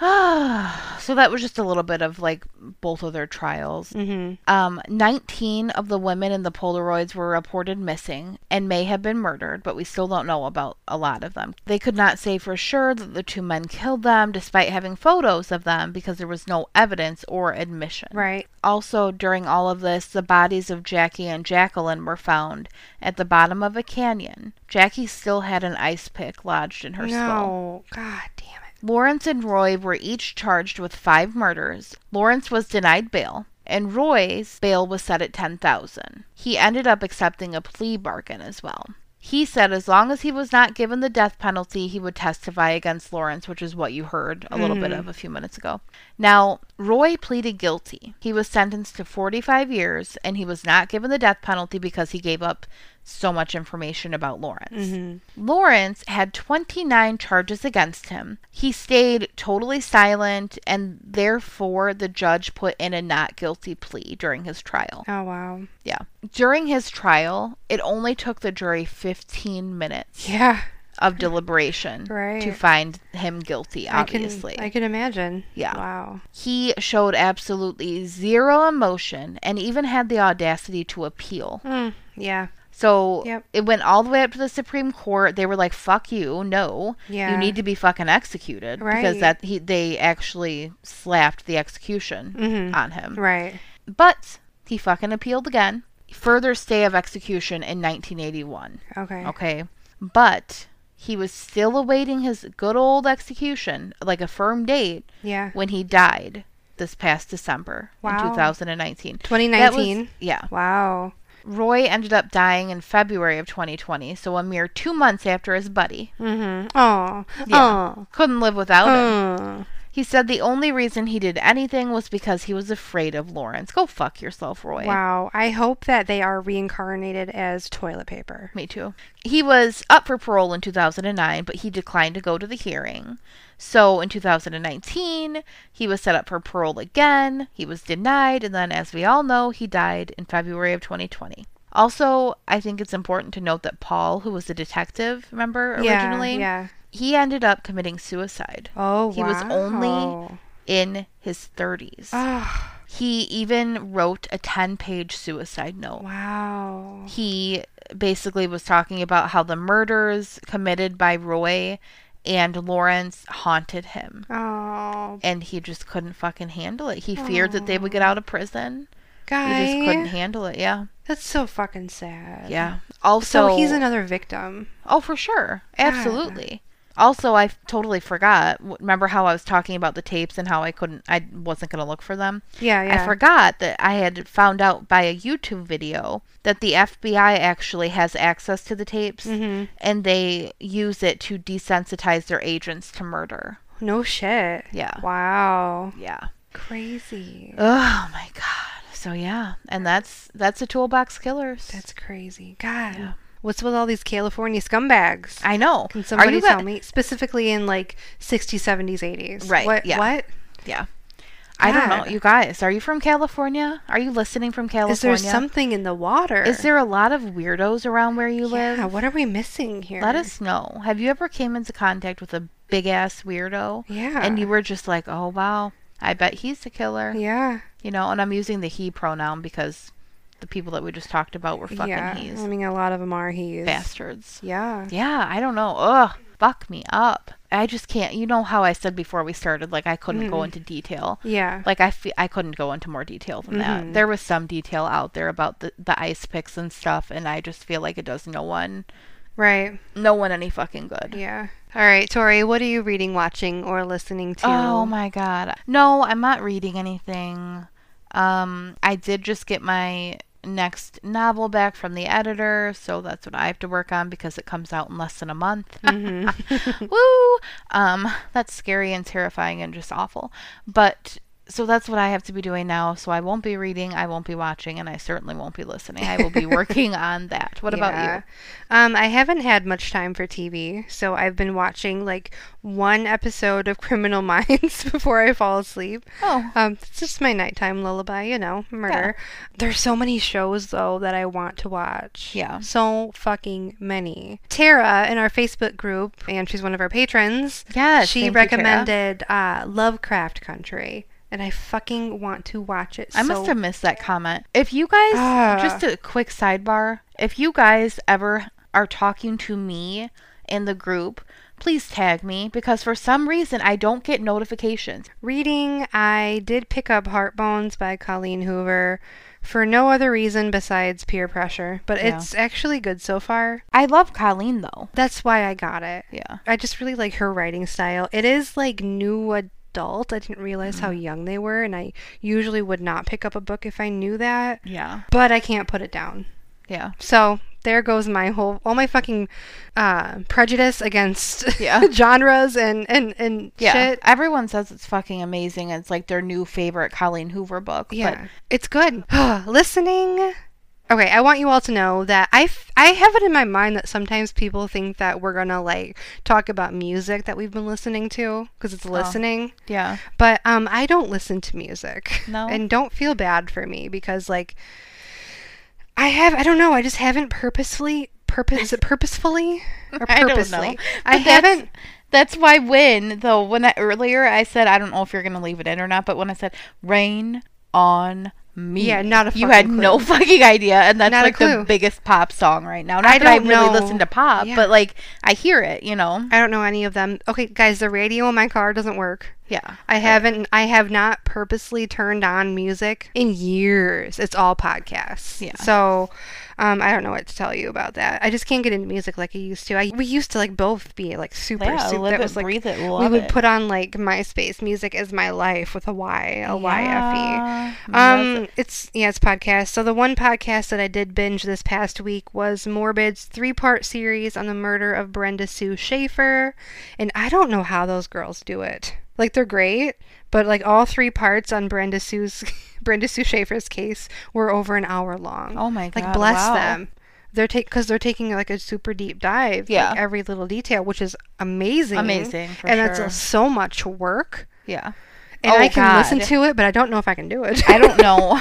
so that was just a little bit of like both of their trials. Mm-hmm. Um, 19 of the women in the Polaroids were reported missing and may have been murdered, but we still don't know about a lot of them. They could not say for sure that the two men killed them despite having photos of them because there was no evidence or admission. Right. Also, during all of this, the bodies of Jackie and Jacqueline were found at the bottom of a canyon. Jackie still had an ice pick lodged in her skull. no. God damn. Lawrence and Roy were each charged with five murders. Lawrence was denied bail, and Roy's bail was set at 10,000. He ended up accepting a plea bargain as well. He said as long as he was not given the death penalty, he would testify against Lawrence, which is what you heard a little bit hmm. of a few minutes ago. Now, Roy pleaded guilty. He was sentenced to 45 years, and he was not given the death penalty because he gave up so much information about Lawrence. Lawrence had 29 charges against him. He stayed totally silent, and therefore the judge put in a not guilty plea during his trial. Oh wow. Yeah. During his trial, it only took the jury 15 minutes Yeah. of deliberation Right. to find him guilty, obviously. I can I can imagine. Yeah. Wow. he showed absolutely zero emotion and even had the audacity to appeal. Mm, yeah. So Yep. it went all the way up to the Supreme Court. They were like, "Fuck you, no, Yeah. you need to be fucking executed," right. because that he they actually slapped the execution Mhm. on him. Right. But he fucking appealed again. Further stay of execution in 1981. Okay. Okay, but he was still awaiting his good old execution, like a firm date, Yeah. when he died this past December Wow. in 2019. That was- 2019. yeah. Wow. Roy ended up dying in February of 2020, so a mere two months after his buddy. Mm-hmm. Oh. Yeah. Couldn't live without him. Oh. He said the only reason he did anything was because he was afraid of Lawrence. Go fuck yourself, Roy. Wow. I hope that they are reincarnated as toilet paper. Me too. He was up for parole in 2009, but he declined to go to the hearing. So in 2019, he was set up for parole again. He was denied, and then, as we all know, he died in February of 2020. Also, I think it's important to note that Paul, who was the detective, remember originally, Yeah. He ended up committing suicide. Oh, He was only- in his 30s. Oh, He even wrote a 10 page suicide note. wow. He basically was talking about how the murders committed by Roy and Lawrence haunted him. Oh, And he just couldn't fucking handle it. He feared that they would get out of prison. He just couldn't handle it. Yeah. That's so fucking sad. Yeah. Also, So he's another victim. Oh, for sure. Absolutely. Also, I totally forgot. Remember how I was talking about the tapes and how I couldn't, I wasn't going to look for them? Yeah, yeah. I forgot that I had found out by a YouTube video that the FBI actually has access to the tapes Mhm. and they use it to desensitize their agents to murder. No shit. Yeah. Wow. Yeah. Crazy. Oh my god. So yeah, and that's that's a toolbox killers. That's crazy. God. Yeah. What's with all these California scumbags? I know. Can somebody tell me? Specifically in like 60s, 70s, 80s. Right, What? yeah. What? Yeah. I don't know. You guys, are you from California? Are you listening from California? Is there something in the water? Is there a lot of weirdos around where you Yeah. live? What are we missing here? Let us know. Have you ever came into contact with a big ass weirdo? Yeah. And you were just like, oh wow, I bet he's the killer. Yeah. You know, and I'm using the he pronoun because the people that we just talked about were fucking yeah. he's I mean, a lot of them are he's. bastards. Yeah. Yeah, I don't know. Ugh, fuck me up. I just can't. You know how I said before we started, like I couldn't go Mm-mm. into detail. Yeah. Like I, fe- I couldn't go into more detail than Mhm. that. There was some detail out there about the the ice picks and stuff, and I just feel like it does no one, Right. no one any fucking good. Yeah. All right, Tori, what are you reading, watching, or listening to? Oh my god. No, I'm not reading anything. Um, I did just get my next novel back from the editor, so that's what I have to work on because it comes out in less than a month. Mhm. Woo! Um, that's scary and terrifying and just awful. But so that's what I have to be doing now. So I won't be reading, I won't be watching, and I certainly won't be listening. I will be working on that. What about Yeah. you? Um, I haven't had much time for TV, so I've been watching like one episode of Criminal Minds before I fall asleep. Oh, Um, it's just my nighttime lullaby, you know, murder. There's so many shows though that I want to watch. Yeah. So fucking many. Tara in our Facebook group, and she's one of our patrons. yes. she thank you, recommended uh, Lovecraft Country, and I fucking want to watch it. I so must have missed that comment. If you guys, Ah. just a quick sidebar, if you guys ever are talking to me in the group, please tag me because for some reason I don't get notifications. Reading, I did pick up Heart Bones by Colleen Hoover for no other reason besides peer pressure, but Yeah. it's actually good so far. I love Colleen though. That's why I got it. Yeah. I just really like her writing style. It is like new adult. I didn't realize how young they were, and I usually would not pick up a book if I knew that, Yeah. but I can't put it down. Yeah. So there goes my whole all my fucking uh, prejudice against Yeah. genres and and and Yeah. shit. Everyone says it's fucking amazing. It's like their new favorite Colleen Hoover book. Yeah, it's good. Listening. Okay, I want you all to know that I, f- I have it in my mind that sometimes people think that we're gonna like talk about music that we've been listening to because it's listening, But yeah. but um I don't listen to music. No? and don't feel bad for me because like I have I don't know I just haven't purposefully purpose purposefully or I don't know. purposely I But haven't That's why when though when I, earlier I said I don't know if you're gonna leave it in or not, but when I said rain on me, Yeah, not a you had clue. no fucking idea, and that's Not like the biggest pop song right now. Not I that I don't really know. listen to pop, Yeah. but like I hear it, you know. I don't know any of them. Okay, guys, the radio in my car doesn't work. Yeah, I haven't I have not purposely turned on music in years. It's all podcasts. Yeah. So Um, I don't know what to tell you about that. I just can't get into music like I used to. I we used to like both be like super Yeah, super. live that it, was like breathe it, we would it. put on like MySpace music is my life with a Y, a Y F E. Um, it's yeah, it's podcast. So the one podcast that I did binge this past week was Morbid's three-part series on the murder of Brenda Sue Schaefer, and I don't know how those girls do it. Like they're great, but like all three parts on Brenda Sue's Brenda Sue Schaefer's case were over an hour long. Oh my god! Like bless wow. them. They're take because they're taking like a super deep dive, Yeah. like every little detail, which is amazing. Amazing, for and it's sure. uh, so much work. yeah. And Oh, I can listen to it, but I don't know if I can do it. I don't know.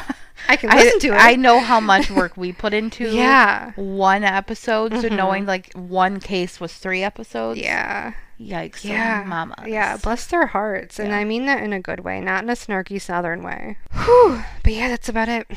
I can I, listen to it. I know how much work we put into Yeah. one episode. So Mhm. knowing like one case was three episodes. Yeah. Yikes. Yeah. Mama. Yeah. Bless their hearts. And I mean that in a good way, not in a snarky southern way. Whew. But yeah, that's about it.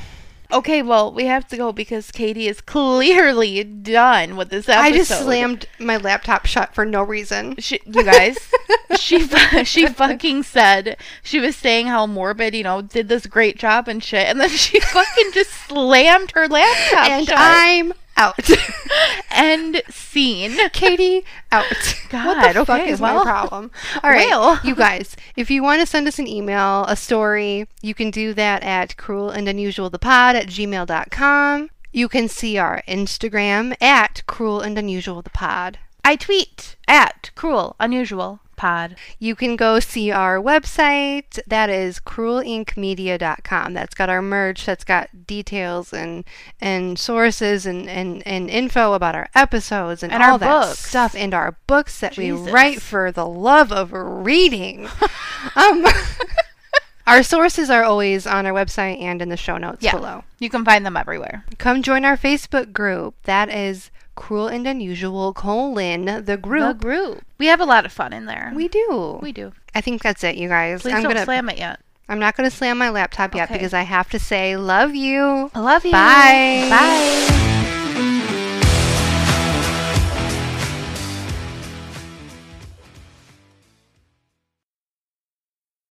Okay, well, we have to go because Katie is clearly done with this episode. I just slammed my laptop shut for no reason. She, you guys, she she fucking said she was saying how morbid, you know, did this great job and shit, and then she fucking just slammed her laptop and shut. I'm out. End scene. Katie out. God, what the fuck is well. my problem? All right, Well. you guys, if you want to send us an email, a story, you can do that at cruel and unusual the pod at gmail.com. You can see our Instagram at cruel and unusual the pod. I tweet at cruel unusual pod. You can go see our website. That is cruelinkmedia.com. That's got our merch. That's got details and and sources and, and, and info about our episodes and, And all that books. stuff. And our books that Jesus. we write for the love of reading. um, our sources are always on our website and in the show notes Yeah. below. You can find them everywhere. Come join our Facebook group. That is Cruel and Unusual colon the The group. group. We have a lot of fun in there. We do. we do. I think that's it, you guys. Please I'm don't gonna slam it yet. I'm not gonna slam my laptop yet Okay. because I have to say love you. I love you. Bye. Bye.